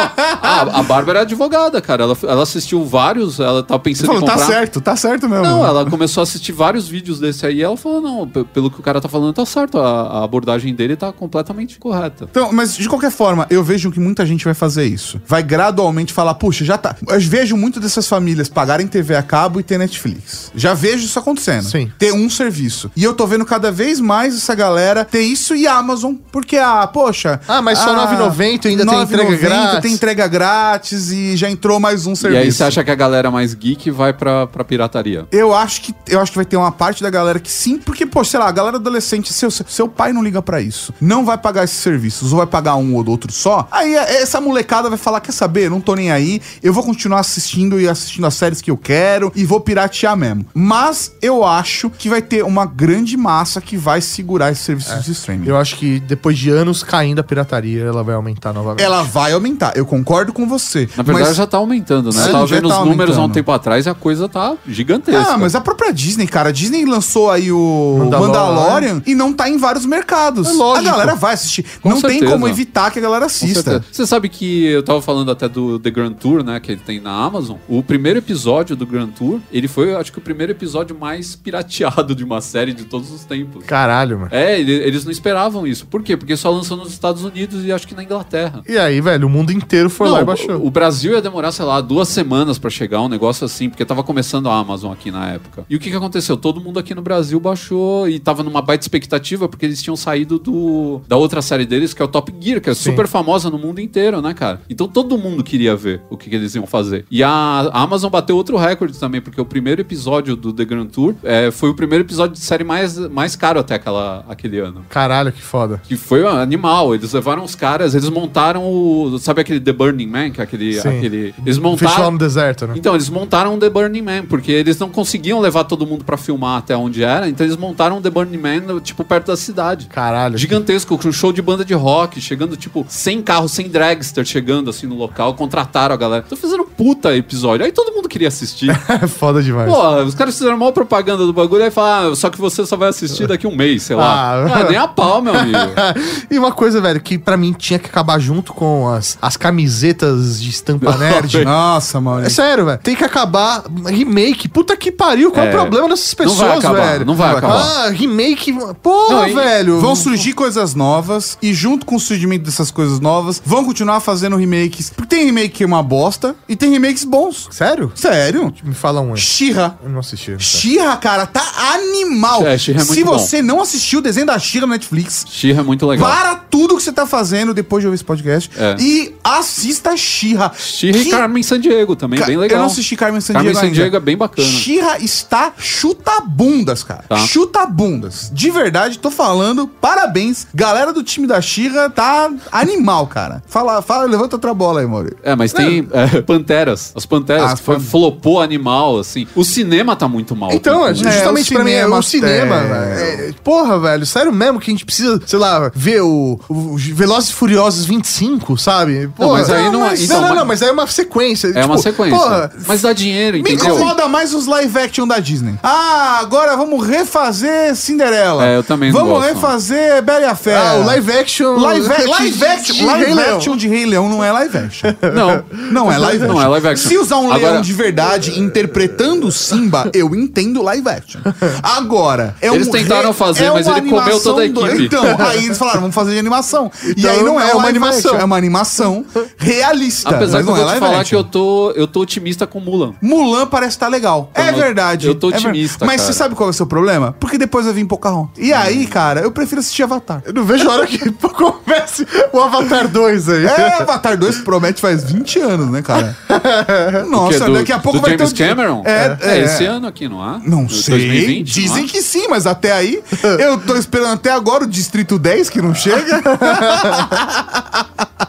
a, a Bárbara é advogada, cara. Ela, ela assistiu vários, ela tava pensando Falou, em tá comprar. certo, tá certo mesmo. Não, ela começou a assistir vários vídeos desse aí e ela falou: não, pelo que o cara tá falando, tá certo. A, a abordagem dele tá completamente correta. Então, mas de qualquer forma, eu vejo que muita gente vai fazer isso. Vai gradualmente falar, puxa, já tá. Eu vejo muito dessas famílias pagarem TV a cabo e ter Netflix. Já vejo isso acontecendo. Sim. Ter um serviço. E eu tô vendo cada vez mais essa galera ter isso e Amazon, porque, ah, poxa. Ah, mas só ah, 9,90 ainda tem entrega 9,90 grátis. Tem entrega grátis e já entrou mais um serviço. E aí você acha que a galera mais geek vai pra, pra pirataria? Eu acho que eu acho que vai ter uma parte da galera que sim, porque, pô, sei lá, a galera adolescente, seu, seu pai não liga pra isso. Não vai pagar esses serviços, ou vai pagar um ou outro só. Aí é- essa molecada vai falar: quer saber? Não tô nem aí, eu vou continuar assistindo e assistindo as séries que eu quero e vou piratear mesmo. Mas eu acho que vai ter uma grande massa que vai segurar esses serviços de streaming. Eu acho que depois de anos caindo a pirataria, ela vai aumentar novamente. Ela vai aumentar, eu concordo com você. Na verdade, mas- já tá aumentando, né? Sim, eu tava vendo tá os números há um tempo atrás e a coisa tá gigantesca. Ah, mas a própria Disney, cara, a Disney lançou aí o Mandalorian. Mandalorian, e não tá em vários mercados. É lógico. A galera vai assistir. Com não tem certeza. como evitar que a galera assista. Você sabe que eu tava falando até do The Grand Tour, né? Que ele tem na Amazon. O primeiro episódio do Grand Tour, ele foi, eu acho que, o primeiro episódio mais pirateado de uma série de todos os tempos. Caralho, mano. É, ele- eles não esperavam isso. Por quê? Porque só lançou nos Estados Unidos e acho que na Inglaterra. E aí, velho, o mundo inteiro foi Não, lá e baixou. O Brasil ia demorar, sei lá, duas semanas pra chegar, um negócio assim, porque tava começando a Amazon aqui na época. E o que que aconteceu? Todo mundo aqui no Brasil baixou e tava numa baita expectativa, porque eles tinham saído do da outra série deles, que é o Top Gear, que é super famosa no mundo inteiro, né, cara? Então todo mundo queria ver o que, que eles iam fazer. E a, a Amazon bateu outro recorde também, porque o primeiro episódio do The Grand Tour é, foi o primeiro episódio de série mais, mais caro até aquela, aquele ano. Caralho, que foda. Que foi animal. Eles levaram os caras, eles montaram o. Sabe aquele The Burning Man? Que é aquele. Sim. aquele eles montaram. no deserto, né? Então, eles montaram o The Burning Man, porque eles não conseguiam levar todo mundo pra filmar até onde era, então eles montaram o The Burning Man, tipo, perto da cidade. Caralho. Gigantesco, com um show de banda de rock, chegando, tipo, sem carro, sem dragster, chegando assim no local, contrataram a galera. Então fizeram um puta episódio. Aí todo mundo queria assistir. [LAUGHS] foda demais. Pô, os caras fizeram mal propaganda do bagulho, aí falaram, ah, só que você só vai assistir daqui um mês, sei lá. Ah. Ah, nem a pau, meu amigo. [LAUGHS] e uma coisa, velho, que pra mim tinha que acabar junto com as, as camisetas de estampa nerd. Nossa, mano. É sério, velho. Tem que acabar remake. Puta que pariu. Qual é, É. o problema dessas Não pessoas, vai acabar, velho? não vai acabar. Ah, remake. Porra, Não, e- velho. Vão surgir coisas novas e junto com o surgimento dessas coisas novas, vão continuar fazendo remakes. Porque tem remake que é uma bosta e tem remakes bons. Sério? Sério? Me fala um aí. Shira. Eu não assisti. não tá. Shira, cara, tá animal. É, She-Ra é muito Se bom. você não assistiu o desenho da Shira no Netflix, Xirra é muito legal. para tudo que você tá fazendo depois de ouvir esse podcast É. e assista Shira. Xirra e Carmen Sandiego também, Ca- bem legal. Eu não assisti Carmen Sandiego Carmen Sandiego é bem bacana. Shira está chuta-bundas, cara. Tá. Chuta-bundas. De verdade, tô falando, parabéns. Galera do time da Shira tá animal, cara. Fala, fala, levanta outra bola aí, Mauri. É, mas tem é, Panteras. As Panteras, As que foi, flopou animal, assim. O cinema tá muito mal. Então, é, justamente o pra mim, é o cinema, é. velho. É, porra, velho, sério mesmo que a gente precisa, sei lá, ver o, o Velozes e Furiosos 25, sabe? Não, mas aí não é- Mas, então, não, não, mas- não, mas aí é uma sequência. É uma sequência. Porra, Mas dá dinheiro, Me entendeu? incomoda mais os live action da Disney. Ah, agora vamos refazer Cinderela. É, eu também não Vamos gosto, não. refazer Bela e a Fera. ah, o live action. Live, de- live action, de live Rei Leão. action de Rei Leão não é live action. Não. Não é live action. Não é live action. Se usar um Agora- leão de verdade interpretando Simba, eu entendo live action. Agora, é Eles um tentaram re- fazer, é mas ele comeu toda a do- equipe. Então, aí eles falaram, vamos fazer de animação. e Então, aí não é, é uma animação. action, é uma animação realista. Apesar mas que eu não é vou te live falar action. que eu tô, eu tô otimista com Mulan. Mulan parece estar legal. é Eu- verdade. eu tô é otimista, Mas cara. você sabe qual é o seu problema? Porque depois vai vir Pocahontas. E aí, cara, eu prefiro assistir Avatar. Eu não vejo a hora que [LAUGHS] comece o Avatar 2 aí. É, Avatar 2 promete faz 20 anos, né, cara? [LAUGHS] Nossa, Que é do- daqui a pouco do vai James ter o- Cameron? É, é, esse ano aqui, não há? Não Do sei. 2020, Dizem não há? que sim, mas até aí eu tô esperando até agora o Distrito 10 que não chega. [LAUGHS]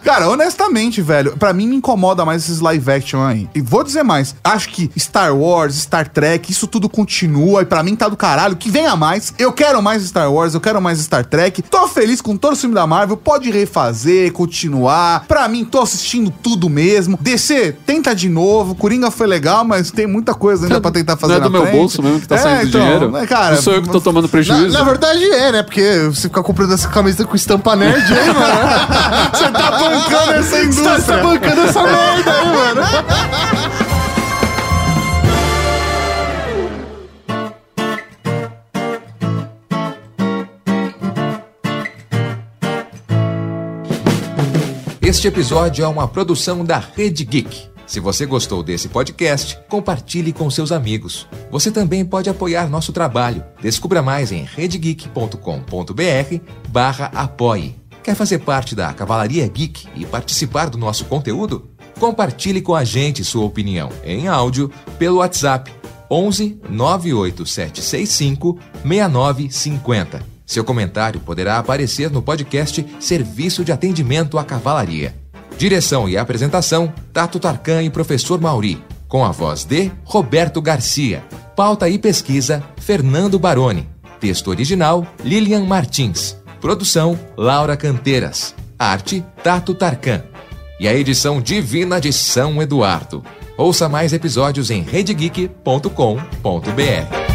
Cara, honestamente, velho, pra mim me incomoda mais esses live action aí. E vou dizer mais, acho que Star Wars, Star Trek, isso tudo continua e pra mim tá do caralho. Que venha mais. Eu quero mais Star Wars, eu quero mais Star Trek. Tô feliz com todo o filme da Marvel, pode refazer, continuar. Pra mim, tô assistindo tudo mesmo. DC, tenta de novo. Coringa foi legal, mas tem muita coisa ainda pra tentar fazer Não é do na meu frente. bolso mesmo que tá É, saindo então, dinheiro. mas, cara, não sou eu que tô tomando Na, prejuízo. na verdade é, né? Porque você ficar comprando essa camiseta com estampa nerd aí, mano. [LAUGHS] Você tá bancando essa Você tá, indústria. tá bancando essa merda aí, mano. Este episódio é uma produção da Rede Geek. Se você gostou desse podcast, compartilhe com seus amigos. Você também pode apoiar nosso trabalho. Descubra mais em redegeek.com.br barra apoie. Quer fazer parte da Cavalaria Geek e participar do nosso conteúdo? Compartilhe com a gente sua opinião em áudio pelo WhatsApp 11 98765 6950. Seu comentário poderá aparecer no podcast Serviço de Atendimento à Cavalaria. Direção e apresentação: Tato Tarkan e Professor Mauri. Com a voz de Roberto Garcia. Pauta e pesquisa: Fernando Baroni. Texto original: Lilian Martins. Produção: Laura Canteiras. Arte: Tato Tarkan. E a edição divina de São Eduardo. Ouça mais episódios em redegeek.com.br.